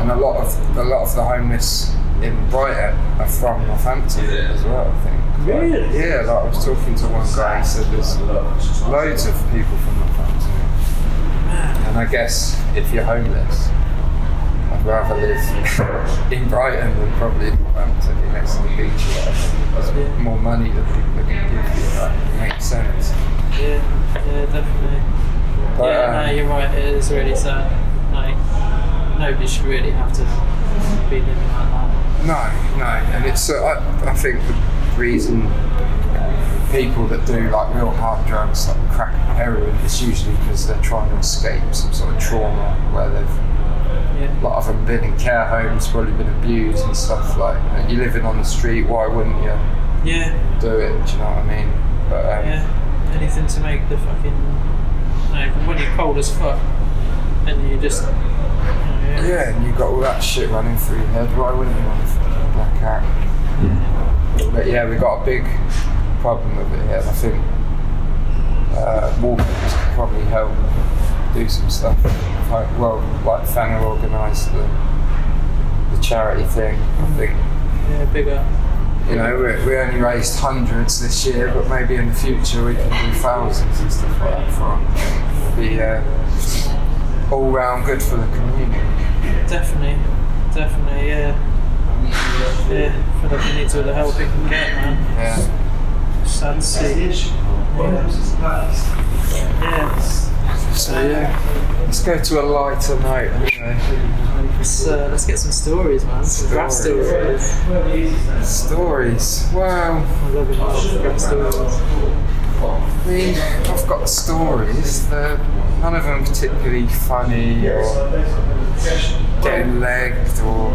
And a lot of a lot of the homeless in Brighton are from Northampton as well. I think. Really? Yeah. Like I was talking to one guy. He said there's loads of people from Northampton. And I guess if you're homeless, I'd rather live in Brighton than probably in Northampton, to the beach or whatever. There's more money that people are going to give you. That makes sense. yeah, yeah, definitely. But, yeah, um, no, you're right. It is really sad. Like, nobody should really have to be living like that. No, no, and it's uh, I, I think the reason people that do like real hard drugs like crack and heroin it's usually because they're trying to escape some sort of trauma where they've Yeah. a lot of them been in care homes, probably been abused and stuff like. And you're living on the street, why wouldn't you Yeah, do it? Do you know what I mean? But um, yeah. Anything to make the fucking. No, when you're cold as fuck, and you just. Yeah. yeah, and you got all that shit running through your head. Why wouldn't you want to black out? Yeah. But yeah, we got a big problem with it here. and I think uh, Walkers could probably help do some stuff. Like, well, like Fenner organised the the charity thing. I think Yeah, big up. you know we, we only raised hundreds this year, but maybe in the future we can do thousands and stuff like that for 'em. Be uh, all round good for the community. Definitely, definitely, yeah. Yeah, feel like we need all the help we can get, man. Yeah. Sad to see. Yeah. So yeah, let's go to a lighter note anyway. Let's, uh, let's get some stories, man. Some rap Stories. stories. Well, I love it. Rap stories. I mean, I've got stories. They're none of them particularly funny or getting legged or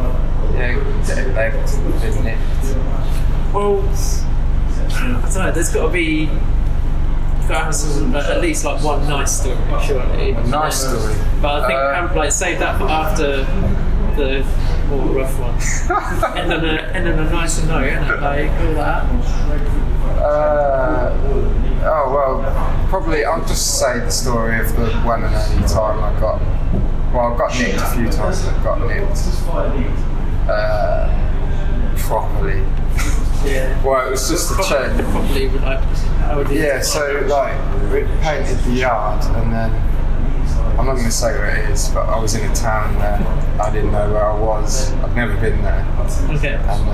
yeah, getting legged and nicked. Well, I don't know. There's got to be. You've got to have some, uh, at least like one nice story, surely. A nice story. But I think Uh, kind like save that for after the more rough ones. end on a end on a nicer note, innit? Like all that. Uh, oh well, probably I'll just say the story of the one and only time I got. Well, I got nicked a few times. I got nicked uh, properly. Yeah. Well, it was just a Probably, check. probably would like. How would you Yeah, so like we painted the yard, and then I'm not going to say where it is, but I was in a town there. I didn't know where I was. I'd never been there, Okay. and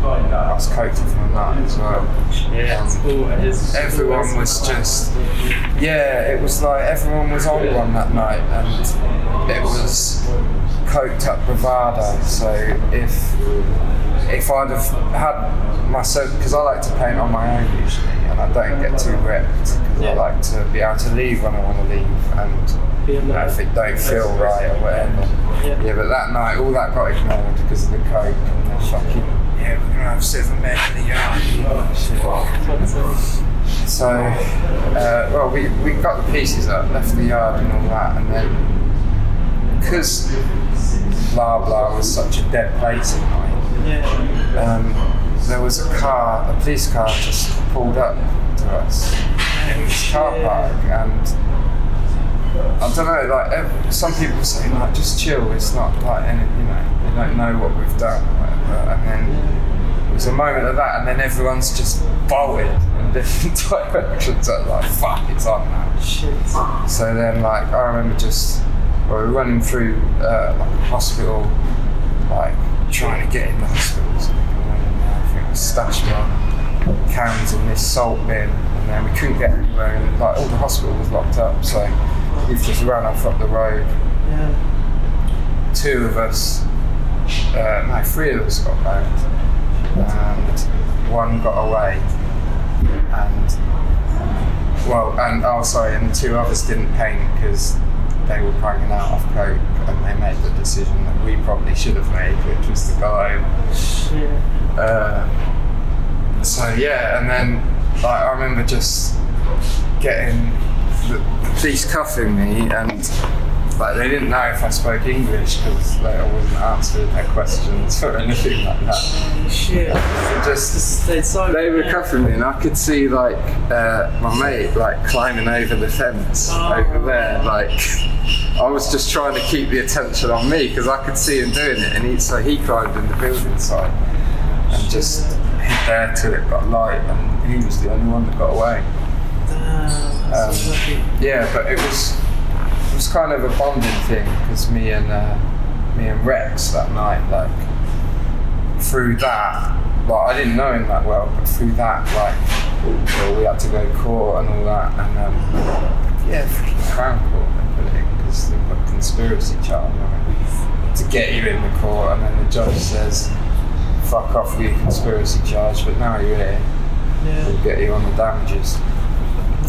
uh, I was coked from night as well. Yeah. Always. Everyone was just, yeah, it was like everyone was on one that night, and it was coked up bravado. So if if I'd have had myself, because I like to paint on my own usually, and I don't get too wrecked. 'cause Yeah. I like to be able to leave when I want to leave, and you know, if it don't feel right or whatever. Yeah. Yeah, but that night, all that got ignored because of the coke and the fucking. Yeah, we're gonna have seven men in the yard. So, uh, well, we, we got the pieces up, left the yard and all that, and then because blah blah was such a dead place at night, Yeah. um, there was a car, a police car, just pulled up to us in this car park, and I don't know, like ev- some people say, like just chill. It's not like any, you know, they don't know what we've done, whatever. And then it was a moment of that, and then everyone's just bolted in different directions. I'm like, fuck, it's on now. Shit. So then, like, I remember just, well, we were running through uh, like a hospital, like trying to get in the hospital. So we I think we stashed my cans in this salt bin, and then we couldn't get anywhere, and like all the hospital was locked up. So we've just ran off up the road. Yeah. Two of us, uh, no, three of us got bagged, and one got away, and well, and oh sorry, and two others didn't paint because they were banging out of coke, and they made the decision that we probably should have made, which was to go home. Shit. Uh, so yeah, and then like I remember just getting the, the police cuffing me, and like they didn't know if I spoke English because like, I wasn't answering their questions or anything like that. Shit. It just stayed they were covering me, and I could see like uh, my mate like climbing over the fence Oh. over there. Like I was just trying to keep the attention on me because I could see him doing it, and he, so he climbed in the building side and just hid there till it got light, and he was the only one that got away. Damn, so Um. Yeah, but it was was kind of a bonding thing because me and uh, me and Rex that night, like through that, well, I didn't know him that well, but through that, like, well, we had to go to court and all that, and um, yeah, freaking crown court they put it because they put conspiracy charge on it to get you in the court, and then the judge says, "Fuck off with your conspiracy charge," but now you're here Yeah. will get you on the damages.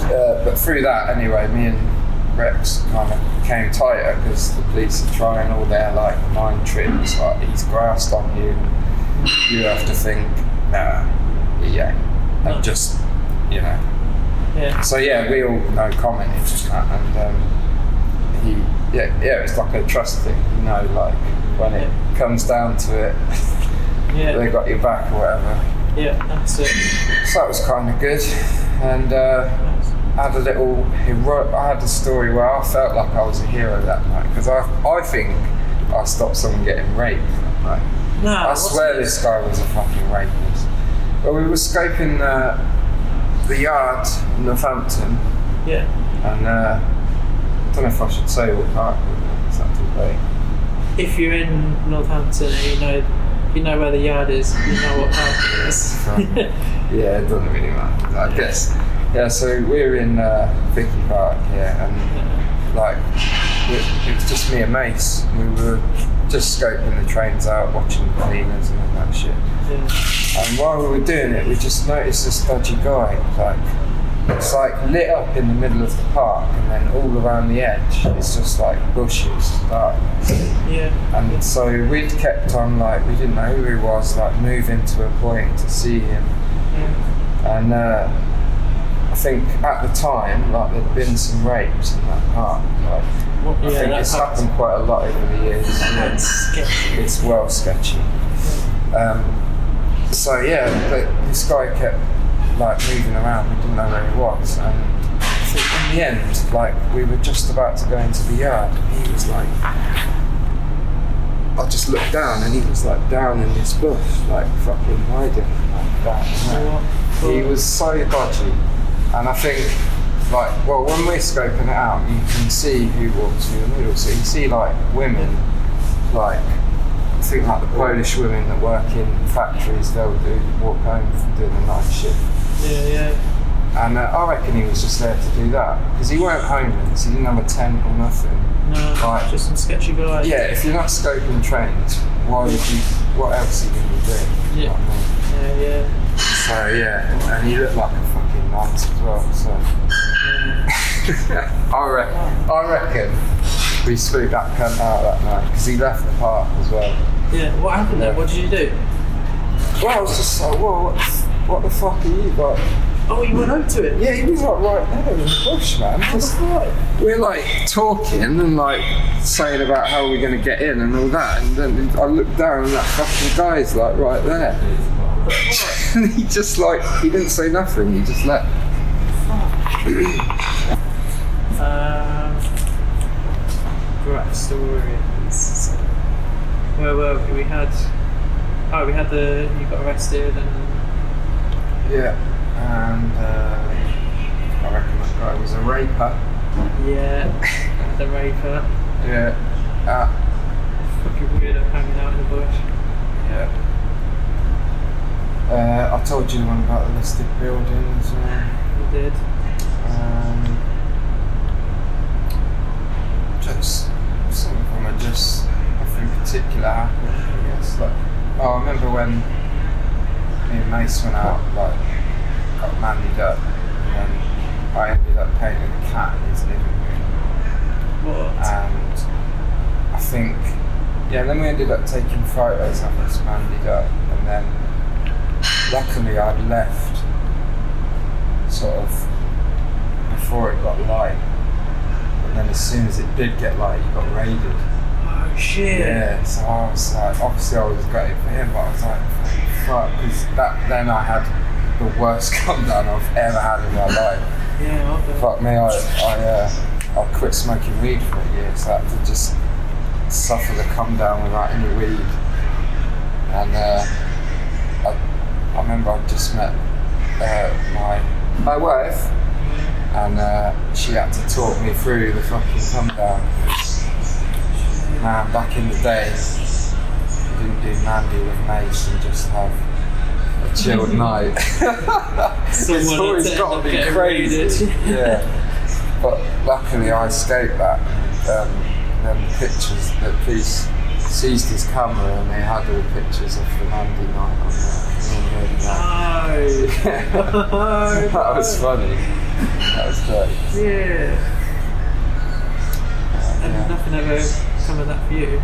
Uh, but through that, anyway, me and Rex kind of came tighter because the police are trying all their like mind tricks, like he's grasped on you. You have to think, nah, yeah, and just you know. Yeah. So yeah, we all know commented that, and um, he, yeah, yeah, it's like a trust thing, you know, like when it comes down to it, Yeah. they got your back or whatever. Yeah. That's it. So that was kind of good, and uh, I had a little hero. I had a story where I felt like I was a hero that night because I, I think I stopped someone getting raped. That night. No. I swear this guy was a fucking rapist. Well, we were scoping uh, the yard in Northampton, Yeah. and uh, I don't know if I should say what park. It's not too late. If you're in Northampton and you know you know where the yard is, you know what park it is. Yeah, it doesn't really matter. I guess Yeah, so we're in uh, Vicky Park here, and like it, it was just me and Mace. We were just scoping the trains out, watching the cleaners and all that shit. Yeah. And while we were doing it, we just noticed this dodgy guy. Like it's like lit up in the middle of the park, and then all around the edge, it's just like bushes, darkness. Yeah. And so we'd kept on like we didn't know who he was, like moving to a point to see him. And uh, I think at the time, like there'd been some rapes in that park. Like I Yeah, think it's happened quite a lot over the years. Sketchy. it's well sketchy. Um, so yeah, but this guy kept like moving around. We didn't know where he was, and I in the end, like we were just about to go into the yard, and he was like. I just looked down and he was like down in this bush, like fucking hiding, like there. He was so dodgy, and I think, like, well, when we're scoping it out, you can see who walks through the middle. So you see like women, like I think like the Polish women that work in factories, they'll do walk home from doing the night shift. Yeah, yeah. And uh, I reckon he was just there to do that because he weren't homeless. He didn't have a tent or nothing. No, Right. just some sketchy guy. Yeah, if you're not scoping trains, why would you? What else are you going to do? Yeah. mean? Yeah, yeah. So yeah, and he looked like a fucking nonce as well. So I reckon, I reckon we screwed that cunt out that night because he left the park as well. Yeah. What happened there? What did you do? Well, I was just like, whoa, what, the what the fuck are you like? Oh, you went over to it. Yeah, he was like right there in the bush, man. Just, we're like talking and like saying about how we're going to get in and all that, and then I looked down and that fucking guy's like right there. and he just like he didn't say nothing. He just left. Um, right stories. Where were we? We had. Oh, we had the. You got arrested and. Yeah, and uh, I reckon that guy was a raper. Yeah. the raper. Yeah. Uh, Fucking weirdo hanging out in the bush. yeah. Uh, I told you the one about the listed building as well. You did. Um, just some of them are just nothing particular happened. I guess like oh, I remember when me and Mace went out, like got mandied up, and then I ended up painting a cat in his living room, What? and I think yeah. Then we ended up taking photos of us mandied up, and then luckily I'd left sort of before it got light. And then as soon as it did get light, you got raided. oh shit. Yeah, so I was like, obviously I was gutted for him, but I was like, fuck, because that then I had the worst come down I've ever had in my life. Yeah. Okay. Fuck me, I I, uh, I quit smoking weed for a year, so I had to just suffer the come down without any weed. And uh, I, I remember I just met uh, my my wife, and uh, she had to talk me through the fucking come down. Man, back in the day, you didn't do Mandy with mace and just have a chilled night. it's always got to be crazy. yeah. But luckily I escaped that. Um, then the pictures, the police seized his camera and they had all pictures of the Mandy night on there. No. that was funny. That was great. Yeah. And Yeah. nothing ever come of that for you.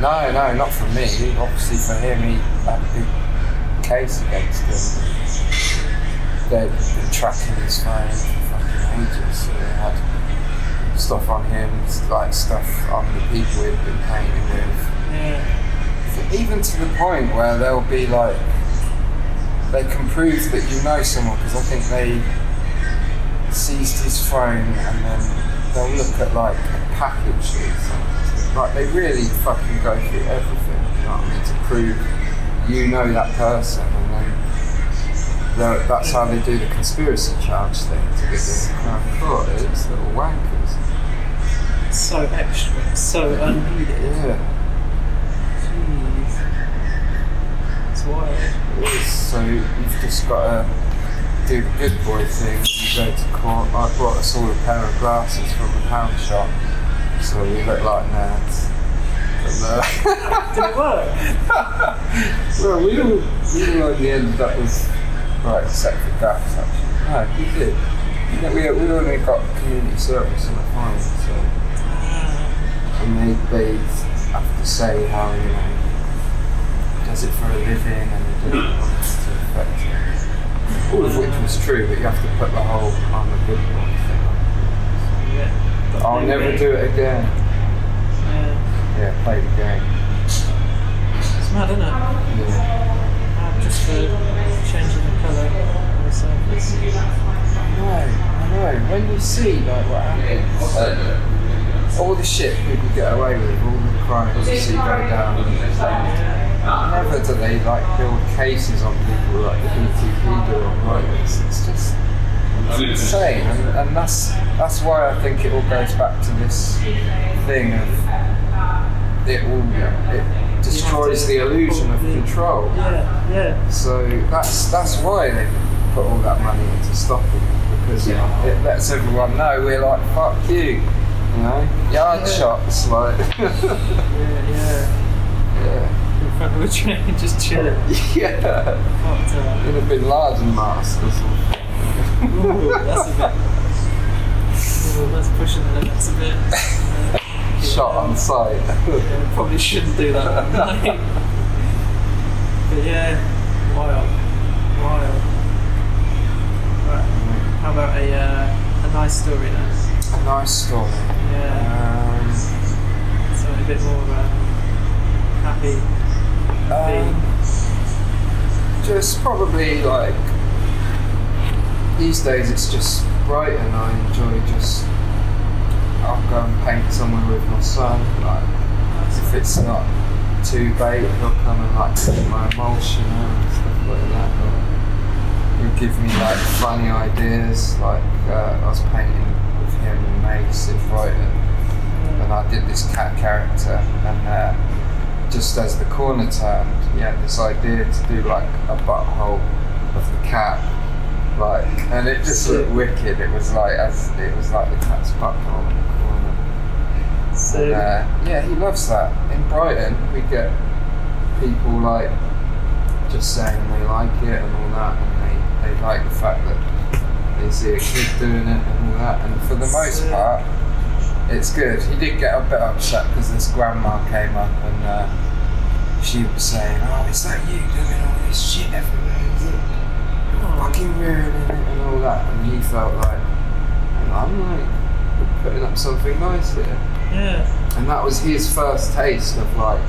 No, no, not for me. Obviously for him, he had a big case against him. They'd been tracking his phone for fucking ages. So they had stuff on him, like stuff on the people he'd been painting with. Yeah. Even to the point where they'll be like, they can prove that you know someone because I think they seized his phone and then they'll look at like a package or something. Like they really fucking go through everything, you know what I mean, to prove you know that person and then that's how they do the conspiracy charge thing to get the crown court. It's little wankers. So extra. So unneeded. Yeah. Jeez. It's wild. It is. So you've just got to do the good boy thing. You go to court. I brought us all a pair of glasses from the pound shop, so we look like nerds. Did it work? well, we all we all only ended up with right, except for Gaff. Actually, no, we did. You know, we we only got community service in the final, so and they they have to say how you know he does it for a living and they didn't want it to affect him. All of which was true, but you have to put the whole I'm a good boy thing on. Yeah. But I'll never do it again. Yeah. Yeah, play the game. It's mad, isn't it? Yeah. Mad just for changing the colour on the surface. I know, I know. When you see like what happens, all the shit people get away with, all the crimes you see go down, never do they like build cases on people like the BTP do on riots. It's just it's insane, and, and that's that's why I think it all goes back to this thing of it all it destroys the illusion of control. Yeah, yeah. So that's that's why they put all that money into stopping it because it, it lets everyone know we're like fuck you, you know, yard Yeah. shots like Yeah, yeah. yeah, In front of a train, just chilling. yeah, Fucked up. in a Bin Laden mask or something. Ooh, that's a bit. Ooh, that's pushing the limits a bit. Uh, Shot on sight. yeah, probably shouldn't do that one. But yeah, wild. Wild. Right. How about a, uh, a nice story then? a nice story. Yeah. Um, Something a bit more uh, happy. Um, just probably like these days it's just bright and I enjoy just I'll go and paint somewhere with my son. Like if it's not too bait, he'll come and like put my emulsion on and stuff like that. Or he'll give me like funny ideas. Like uh, I was painting him and Mace in Brighton, and I did this cat character and. Uh, just as the corner turned, he had this idea to do like a butthole of the cat, like, and it just looked wicked. It was like as it was like the cat's butthole in the corner. So, And, uh, yeah, he loves that. In Brighton, we get people like just saying they like it and all that, and they, they like the fact that they see a kid doing it and all that. And for the most part, it's good. He did get a bit upset because this grandma came up and uh, she was saying, "Oh, is that you doing all this shit everywhere? You're fucking ruining it and all that." And he felt like, and I'm like, putting up something nice here. yeah. And that was his first taste of like,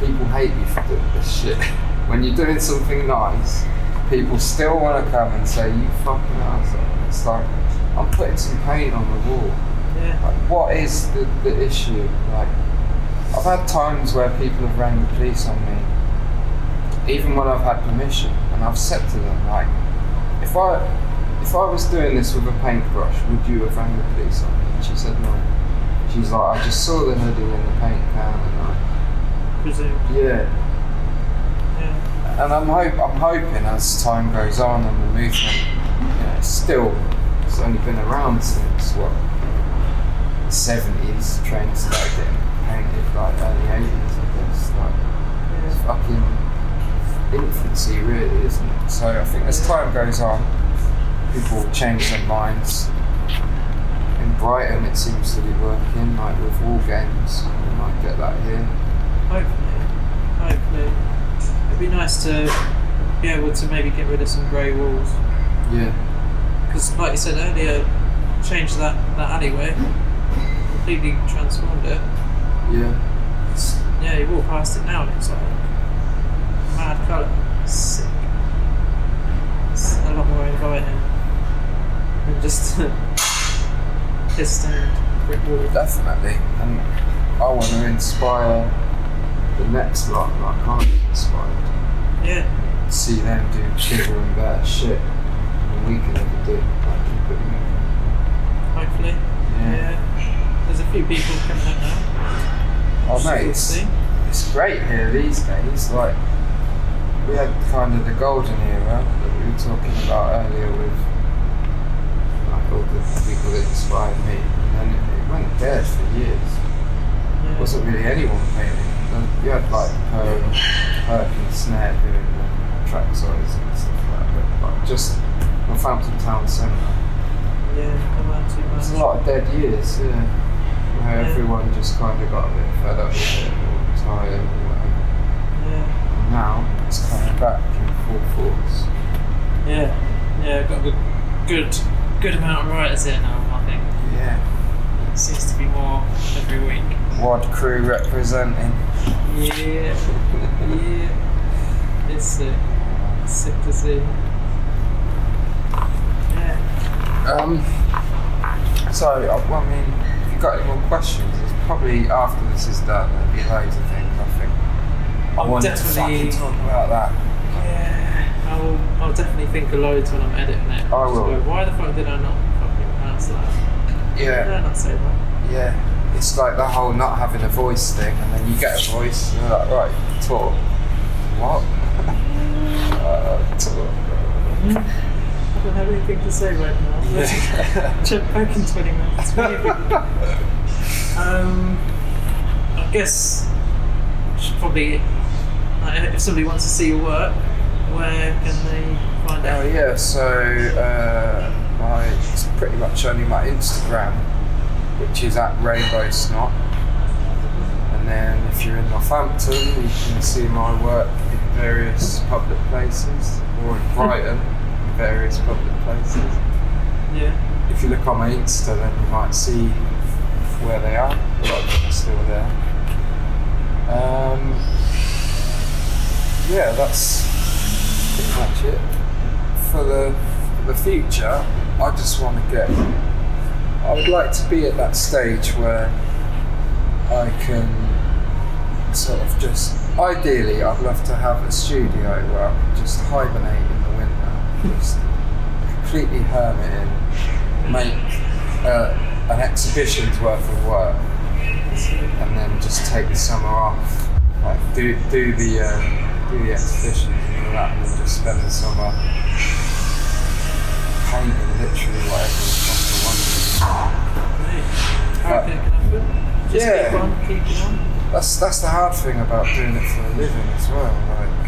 people hate you for doing this shit. when you're doing something nice, people still want to come and say, you fucking asshole. It's like, I'm putting some paint on the wall. Yeah. Like, what is the, the issue? Like, I've had times where people have rang the police on me, even when I've had permission, and I've said to them, like, if I if I was doing this with a paintbrush, would you have rang the police on me? And she said no. She's like, I just saw the hoodie in the paint can, and I, Presumed. yeah. And I'm hope I'm hoping as time goes on and the movement, you know, still it's only been around since what seventies. Trains started getting painted like early eighties, I guess. Like it's fucking infancy, really, isn't it? So I think as time goes on, people change their minds. In Brighton, it seems to be working, like with wall games. We might get that here. Hopefully. Hopefully. Be nice to be able to maybe get rid of some grey walls. Yeah. Because, like you said earlier, changed that, that alleyway, completely transformed it. Yeah. It's, yeah, you walk past it now and it's like mad colour. Sick. It's a lot more inviting than just pistoned brick wall. Definitely. And I want to inspire the next lot that I can't be inspired. Yeah, See them do bigger and better shit than we can ever do. Like keep it moving. hopefully. Yeah. Yeah. There's a few people coming up now. Oh mate, it's, it's great here these days. Like we had kind of the golden era that we were talking about earlier with like all the people that inspired me, and then it, it went dead for years. There wasn't really anyone painting. You had like Perk, Perk and Snare doing the track size and stuff like that, but like just Northampton Town Centre. Yeah, come on too much. There's a lot of dead years, yeah. Where Yeah. everyone just kind of got a bit fed up with it or tired or whatever. Yeah, And now it's coming back in full force. yeah, yeah. Got a good, good, good amount of writers here now. I think Yeah. seems to be more every week. WOD crew representing. Yeah, yeah. It's sick. It's sick to see. Yeah. Um, so, I, mean, if you've got any more questions, it's probably after this is done, there'll be loads of things, I think. I I'm want definitely- to talk about that. Yeah. I'll, I'll definitely think of loads when I'm editing it. I will. Go, Why the fuck did I not fucking pronounce that? Why did Yeah, I not say that? yeah. It's like the whole not having a voice thing, and then you get a voice, and you're like, right, talk. What? uh, talk. I don't have anything to say right now. Yeah. Check back in 20 minutes. um, I guess should probably, like, if somebody wants to see your work, where can they find out? Oh yeah, so uh, my it's pretty much only my Instagram, which is at Rainbow Snot. And then if you're in Northampton, you can see my work in various public places, or in Brighton, in various public places. Yeah. If you look on my Insta, then you might see where they are. A lot of them are still there. Um, yeah, that's pretty much it. For the for the future, I just want to get. I would like to be at that stage where I can sort of just. Ideally, I'd love to have a studio where I can just hibernate in the winter, just completely hermit in, make uh, an exhibition's worth of work, and then just take the summer off. Like do do the um, do the exhibition and all that, and then just spend the summer painting literally whatever the fuck I want. Great. How can it happen? Just Yeah. keep on keeping on. That's that's the hard thing about doing it for a living as well. Like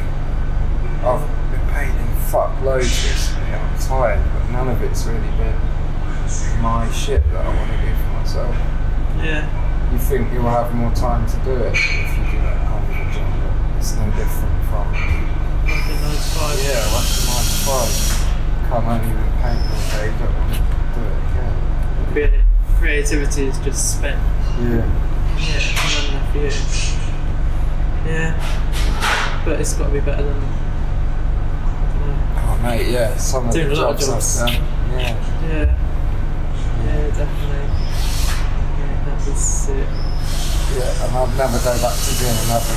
I've been painting fuck loads recently. I'm tired, but none of it's really been my shit that I want to do for myself. Yeah. You think you'll have more time to do it if you do that kind of a job, but it's no different from Fucking those five. yeah, like the nine to five. Come home even paint all day, don't want to do it again. Creati- Creativity is just spent. Yeah. Yeah, not enough. Yeah. But it's got to be better than. Oh mate, yeah, some of Doing the a lot of jobs, I've jobs. done. Yeah. Yeah. Yeah, definitely. Yeah, that was sick. Yeah, and I'd never go back to doing another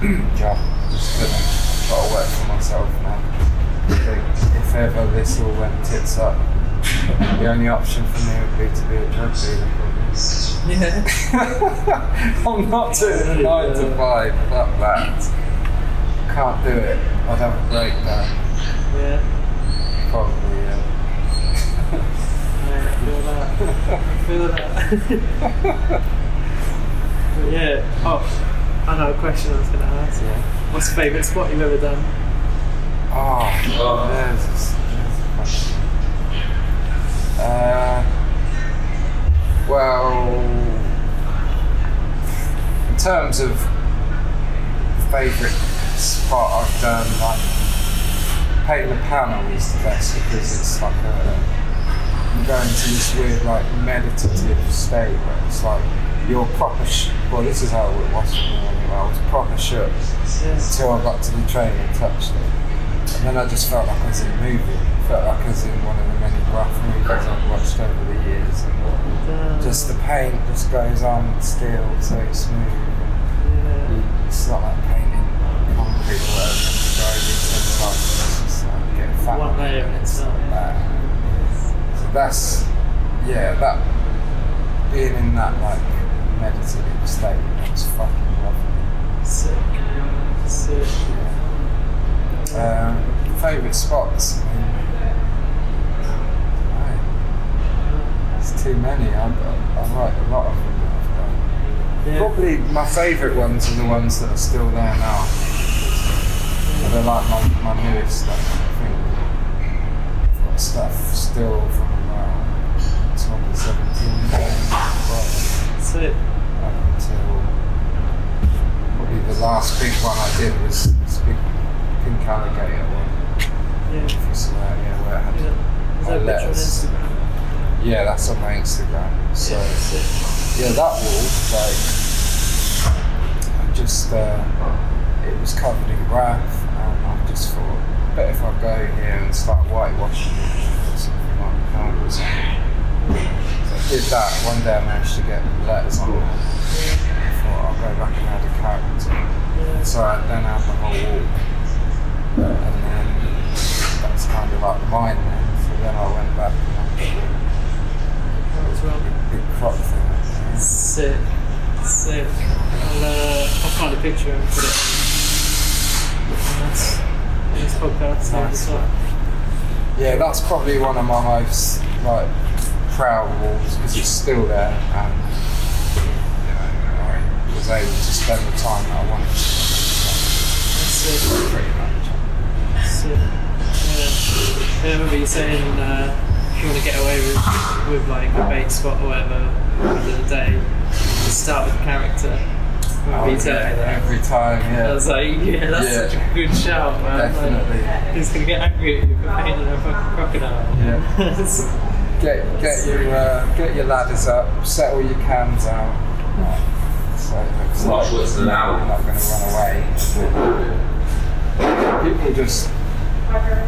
job. Just gonna got to work for myself now. I think if ever this all went tits up, the only option for me would be to be a drug dealer. Yeah. probably. I'm not doing a nine to five. Fuck that. Can't do it. I'd have a breakdown. Yeah. Probably. Yeah. Yeah, I feel that. I feel that. but yeah. Oh, I know a question I was going to ask. Yeah. What's your favourite spot you've ever done? Oh, there's, there's a question. Uh, well, in terms of favourite spot I've done, like painting the panel is the best because it's like a you go into this weird like meditative state where it's like you're proper. Sh- well, this is how it was for me anyway. I was proper shook Yes. until I got to the train and touched it. And then I just felt like I was in a movie. Felt like I was in one of the many rough movies I've watched over the years. And just the paint just goes on still, so smooth. Yeah. It's not like painting concrete or whatever. And you go into the it's just like get fat One layer and it's that. So that's yeah, that being in that like meditative state, that's fucking lovely. Sick. Sick. Um, favourite spots. I I- It's too many. I, I write a lot of them. Yeah. Probably my favourite ones are the ones that are still there now. And they're like my, my newest stuff. I think I've got stuff still from uh, 2017 right, So, up until probably the last big one I did was this big pink alligator one. yeah. If you saw that, yeah, where it had that, is my that letters. Instagram? Yeah, that's on my Instagram. So. Yeah. Yeah, that wall, like, I just, uh, it was covered in grass, and I just thought, bet if I go here and start whitewashing it, something the canvas. So I did that. One day I managed to get letters on it. I thought I'll go back and add a character. Yeah. So I then had the whole wall. And then that's kind of like mine then. So then I went back and well. a big crop thing. Sick. Sick. I'll, uh, I'll find a picture and put it on this, podcast Nice. Yeah, that's probably one of my most like proud walls because it's still there and you know I was able to spend the time that I wanted to Sick. spend pretty much. Sick. Yeah. yeah. I remember you saying uh, if you want to get away with, with like a bait spot or whatever at the end of the day, just start with the character. Remember you telling me that? every time, yeah. I yeah. was like, yeah, that's Yeah. such a good shout, man. Definitely. Like, he's gonna get angry at you for painting a fucking crocodile. Yeah. Get get your uh, get your ladders up, settle your cans out. So it looks like what's you're not going to run away. People just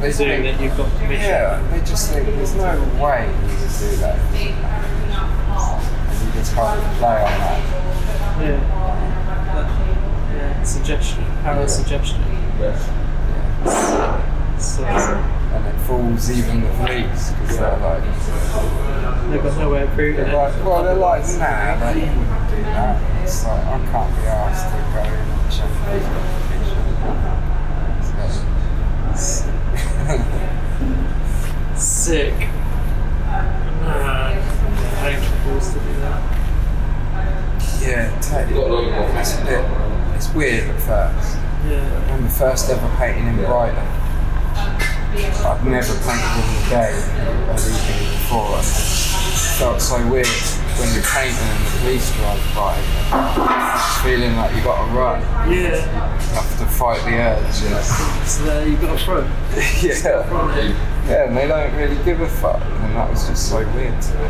they Assuming think- that you've got permission. Yeah, they just think there's no way you would do that. And you just can't play on that. Yeah. That- yeah. Suggestion. Power of suggestion. Yeah. So And it fools even the police because they're like, they've got no way of proving they're it. like, well, they're like, nah, like, wouldn't do that. It's like, I can't be asked to go in and check these So, Sick. Man. I ain't forced to do that. yeah, take, it's a bit, it's weird at first. Yeah. When the first ever painting in Brighton, I've never painted in the day or evening before, and it felt so weird when you're painting and the police drive by, feeling like you got to run, Yeah. You have to fight the urge. You know? So there you've got a front. yeah, Front yeah, and they don't really give a fuck, and that was just so weird to me.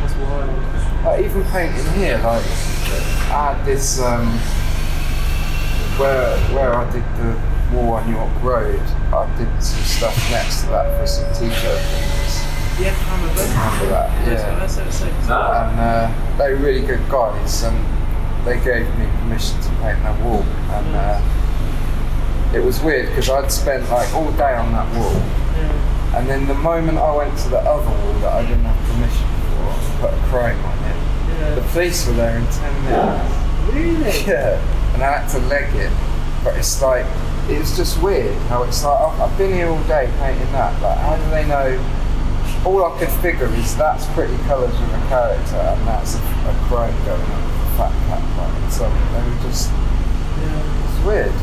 That's wild. Like even painting here, like I had this um, where where I did the wall on York Road. I did some stuff next to that for some t-shirt things. Yeah, I remember. Remember that? Yeah. That's so sick. And uh, they're really good guys, and they gave me permission to paint their wall. And uh, it was weird because I'd spent like all day on that wall, Yeah. and then the moment I went to the other wall that I didn't have permission for, and put a crime on it. The police were there in 10 minutes. Really? Yeah. And I had to leg it. But it's like, it's just weird how it's like, I've, I've been here all day painting that. Like, how do they know? All I could figure is that's pretty colours with a character and that's a, a chrome going on fat cat right? So they were just, Yeah. it's weird.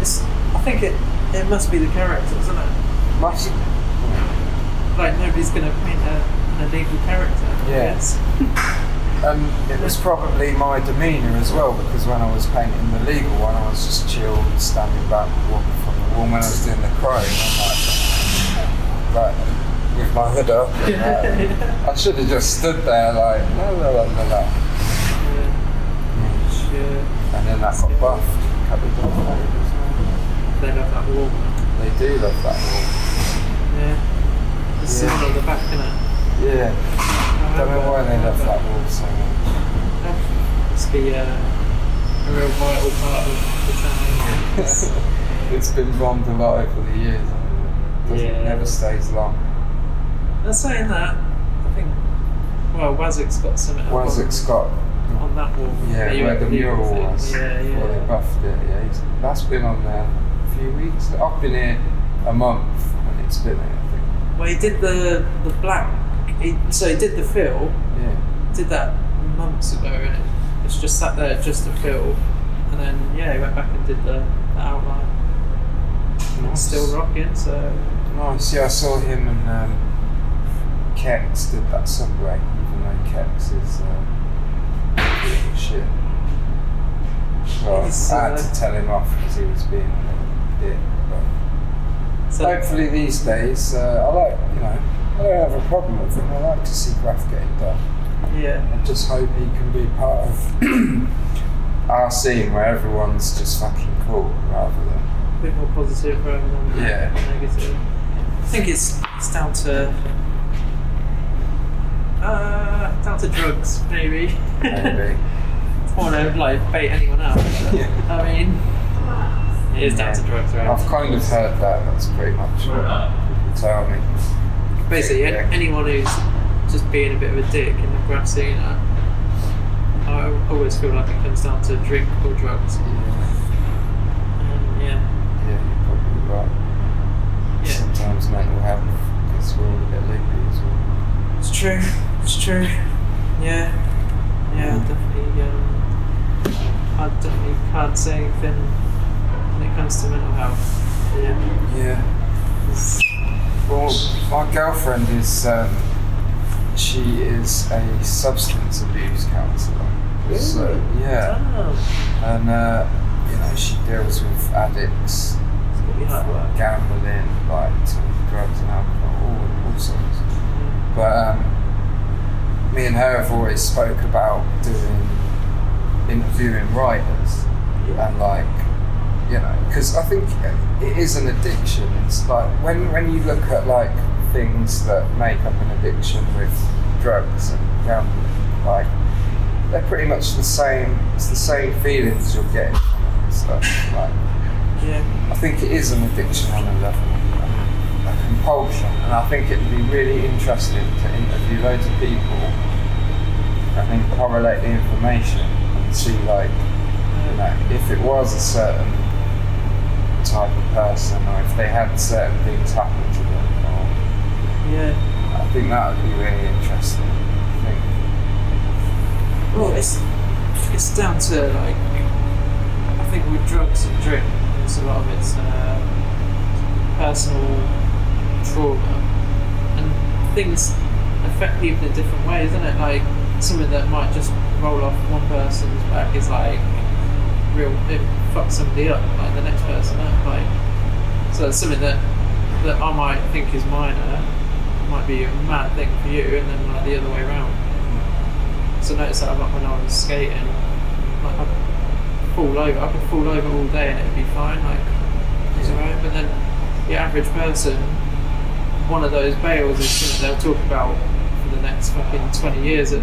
It's, I think it it must be the characters, isn't it? Must, hmm. Like nobody's gonna paint a, an illegal character. Yeah. It's, And um, it was probably my demeanour as well, because when I was painting the legal one, I was just chilled, standing back, walking from the wall. When I was doing the crime, I'm like, like with my hood up. and, like, um, I should have just stood there like, la la la la la. Yeah. And then that got buffed. Covered the wall. They love that wall. They do love that wall. Yeah. It's Yeah. on the back, isn't it? Yeah. Don't know why they love that wall so much. Must be uh, a real vital part of the town. It's- it's been bombed a lot over the years. Doesn't, Yeah. Never stays long. And saying that, I think, well, Wazik's got up Wazik's got on, that wall. Yeah, you where the mural was Yeah, before they buffed it. Yeah, that's been on there a few weeks. I've been here a month and it's been here, I think. Well, he did the the black. He, so he did the fill. Yeah. Did that months ago, and it, it's just sat there just to fill. And then yeah, he went back and did the, the outline. And it's still rocking. So Nice. Yeah, I saw him and um, Kex did that subway, even though Kex is uh, shit. Well, He's, I had uh, to tell him off because he was being a little dick. But so hopefully these days, uh, I like, you know, I don't have a problem with him. I like to see Graff getting done. yeah. I just hope he can be part of our scene where everyone's just fucking cool rather than a bit more positive rather than Yeah. negative. I think it's it's down to uh, down to drugs maybe. maybe. want to like bait anyone out. Yeah. I mean, it is down to drugs, right? I've kind of heard that. That's pretty much what people tell me. Basically, Yeah. anyone who's just being a bit of a dick in the graff scene, uh, I always feel like it comes down to drink or drugs. Yeah, And yeah, yeah, you're probably right. yeah, Sometimes mental health gets all a bit loopy as well. it's true. It's true. Yeah, yeah, Mm. definitely. Um, I definitely can't say anything when it comes to mental health. Yeah. Yeah. It's- Well, my girlfriend is, um, she is a substance abuse counsellor. So, yeah. Oh, And, uh, you know, she deals with addicts, it's gonna be hard work. gambling, like drugs and alcohol, all, all sorts. But um, me and her have always spoke about doing interviewing writers and like you know because I think it is an addiction. It's like when when you look at like things that make up an addiction with drugs and gambling, like they're pretty much the same. It's the same feelings you're getting from stuff like. Yeah. I think it is an addiction on a level, um, a compulsion, and I think it'd be really interesting to interview loads of people and then correlate the information see, like, you know, if it was a certain type of person or if they had certain things happen to them. Or, Yeah. I think that would be really interesting. I think. Well, it's it's down to like I think with drugs and drink, there's a lot of it's uh, personal trauma and things affect people in different ways, isn't it? Like something that might just roll off one person's back is like real it fucks somebody up, like the next person up. Like so it's something that that I might think is minor might be a mad thing for you, and then like the other way around. So notice that like when I was skating, like I'd fall over, I could fall over all day and it'd be fine, like it's alright. But then the average person, one of those bails is something they'll talk about the next fucking 20 years at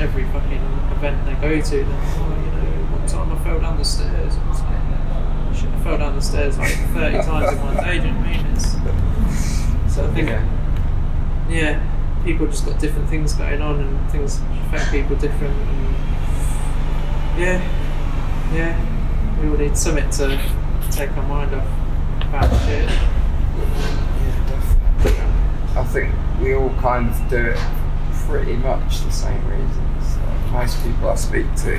every fucking event they go to. Then, oh, you know, one time I fell down the stairs. It's like, Shit, I fell down the stairs like 30 times in one day, do you know what I mean? It's, so I think yeah, people just got different things going on and things affect people different. And yeah, yeah, we all need something to take our mind off bad shit. Yeah, definitely. I think we all kind of do it pretty much the same reasons. Like most people I speak to,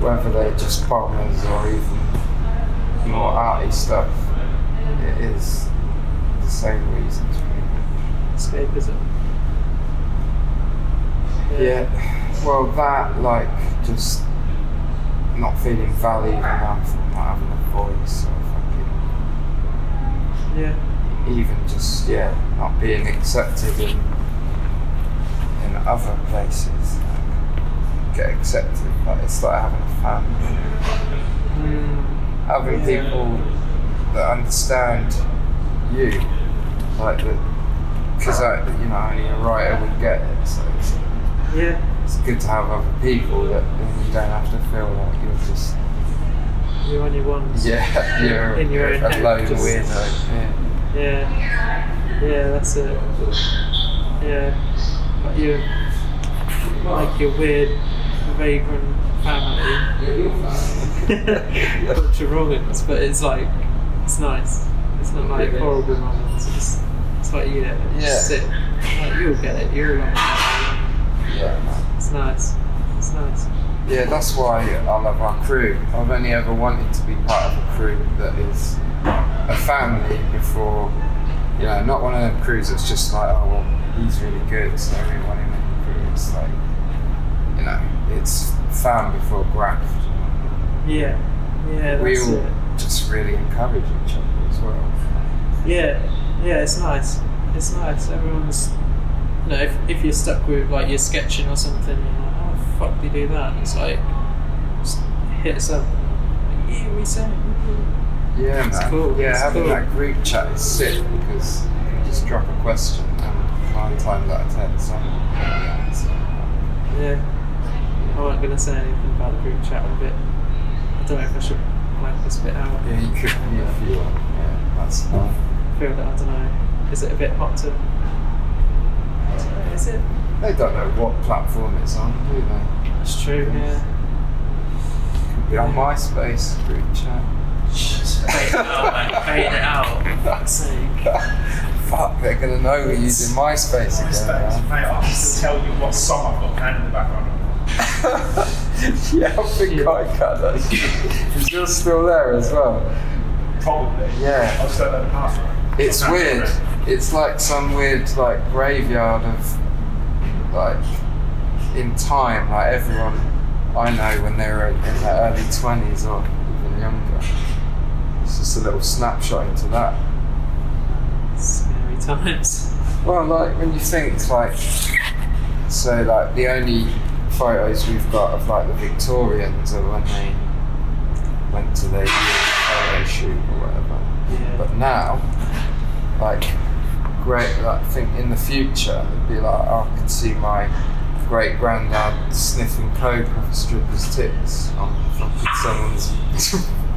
whether they're just bombers or even more arty stuff, it is the same reasons. Escapism. Yeah. Well, that like just not feeling valued enough, not having a voice, or fucking Yeah. even just yeah, not being accepted in other places. Like, get accepted, like it's like having a family, Mm, having people that understand you, like the because you know only a writer would get it. So it's, yeah. it's good to have other people that then you don't have to feel like you're just You're on your ones. yeah you're In your own just- weirdo. Yeah. Yeah. Yeah, that's it. Yeah. But you like your weird vagrant family. bunch of moments, but it's like it's nice. It's not like horrible moments. It's, it's like yeah, Yeah. just sit. Like, you'll get it. You're with it. Yeah. It's nice. It's nice. Yeah, that's why I love our crew. I've only ever wanted to be part of a crew that is a family before, you know, not one of them crews that's just like, oh, well, he's really good, so we want him in the crew. It's like, you know, it's fam before graft. Yeah. Yeah. That's we all it. just really encourage each other as well. Yeah, yeah, it's nice. It's nice. Everyone's, you know, if, if you're stuck with like you're sketching or something, you're like, how the fuck do you do that? It's like, just hit us up. Like, yeah, we said. Yeah, It's man. cool, Yeah, it's having cool. that group chat is sick because you can just drop a question and nine times out of ten someone will the answer. Yeah. I wasn't gonna say anything about the group chat a bit. I don't know if I should blank this bit out. Yeah, you could be if you want. Yeah, that's fine. I feel that I don't know. Is it a bit hot to? I don't know, Is it? They don't know what platform it's on, do they? It's true. Yeah. Could be on MySpace group chat. Fade it out, mate. Fade it out. Fuck's sake. Fuck, they're gonna know we're using MySpace again. Mate, man. I can still tell you what song I've got playing in the background. yeah, I think I can. actually. Is yours still there as well? Probably. Yeah. I Yeah. just know the password. It's I can't weird. It's like some weird like graveyard of like in time, like everyone I know when they were in their early twenties or even younger. It's just a little snapshot into that. Scary times. Well, like when you think like, so like the only photos we've got of like the Victorians are when they went to their photo shoot or whatever. Yeah. But now, like, great, like, I think in the future, it'd be like, I could see my great granddad sniffing coke off a stripper's tits on fucking someone's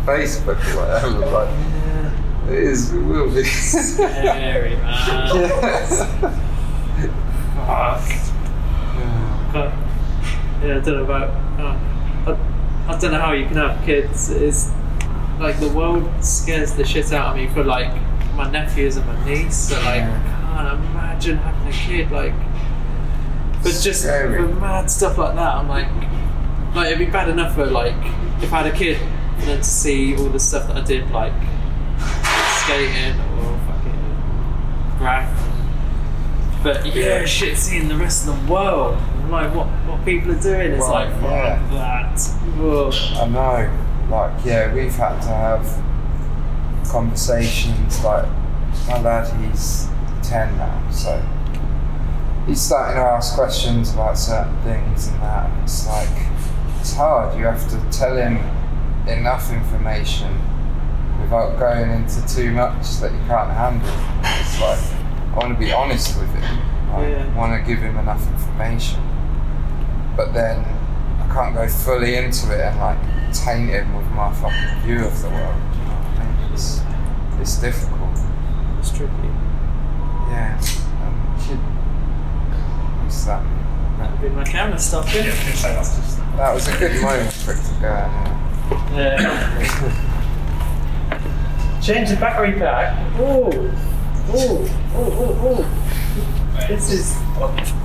Facebook or whatever. Like, Yeah. it is, it will be. Scary, man. yeah. Fuck. But, yeah, I don't know about. Uh, I, I don't know how you can have kids. It's like the world scares the shit out of me for like my nephews and my niece. So like, I can't imagine having a kid. Like, but just Scary. for mad stuff like that, I'm like, like it'd be bad enough for like if I had a kid and then to see all the stuff that I did, like skating or fucking graff. But yeah, shit, seeing the rest of the world, like what what people are doing, it's like yeah. that. Ugh. I know. Like, yeah, we've had to have conversations. Like, my lad, he's 10 now, so he's starting to ask questions about certain things and that. And it's like, it's hard. You have to tell him enough information without going into too much that you can't handle. It's like, I want to be honest with him. I Yeah. want to give him enough information. But then I can't go fully into it and like taint him with my fucking view of the world. You know what I mean? It's, it's difficult. It's tricky. Yeah. Um, should, what's that? That'd be my camera stopping. Yeah, I was gonna say that's just. That was a good moment for it to go. Yeah. Yeah. Change the battery pack. Oh, oh, oh, oh, oh. This is.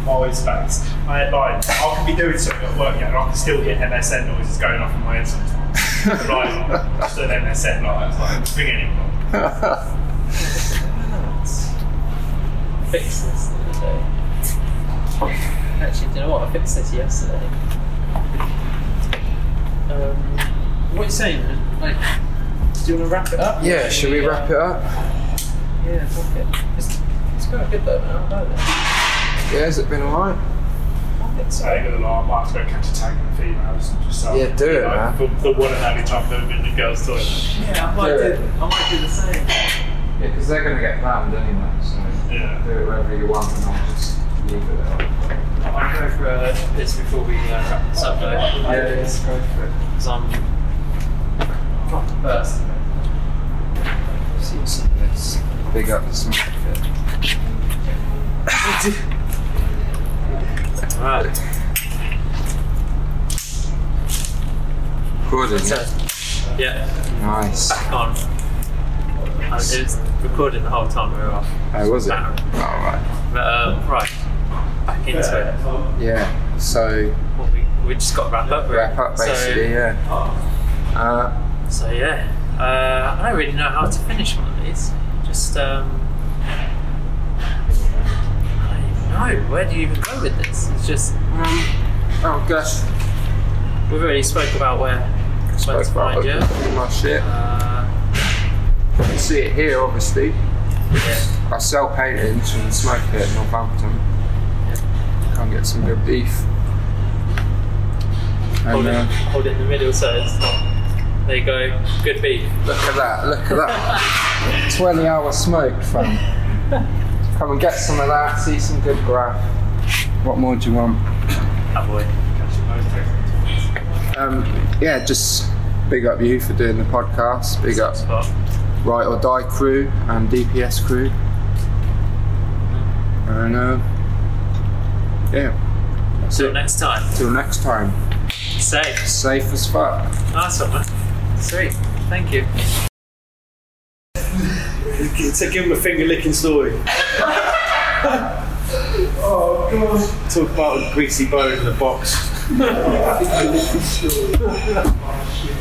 MySpace. I like, I can be doing something at work, yeah, and I can still hear MSN noises going off in my head sometimes. like, just an MSN, like, it's like, ring anyone. Fix this the other day. Actually, do you know what? I fixed this yesterday. Um, what are you saying, man? Like, do you want to wrap it up? Yeah, should we wrap it up? Yeah, fuck it. It's, it's quite good though, man. I like it. Yeah, has it been alright? I think So so. I'm gonna lie, I might have to go catch a tag with the females and just um, Yeah, do you it, know, man. The, the one and only time they've been in the girls' toilet. Yeah, I might Do do. I might do the same. Yeah, because they're going to get banned anyway, so Yeah. do it wherever you want and I'll just leave it there. I might go for uh, this before we uh, wrap this up, though. Yeah, let's go for it. Because I'm got first. See what's in this. Big up the Smoke Pit. Right. Recording. So, yeah, Nice. back on. Uh, it was recording the whole time we were off. Oh, was it? Oh, right. But, uh, right, back into it. Yeah. So Well, we, we just got to wrap up. really. wrap up basically. So, yeah. Uh, so yeah, uh, I don't really know how to finish one of these. Just, um, I don't even know. Where do you even go with this? It's just, oh gosh. we've already spoke about where, where to Spoke find you. all my shit. Uh, You can see it here, obviously. yeah. I sell paintings and Smoke Pit in Northampton. Can't get some good beef. hold, it, uh, hold it in the middle so it's not. There you go. Good beef. look at that, look at that. 20 hour smoked, fam. Come and get some of that, see some good graff. What more do you want? Oh boy. Um, yeah, just big up you for doing the podcast. Big up Write or Die crew and DPS crew. And uh, yeah, Till next time. Till next time. Safe. Safe as fuck. Man. Sweet. Thank you. To give him a finger licking story. oh, God. Talk about a greasy bone in the box.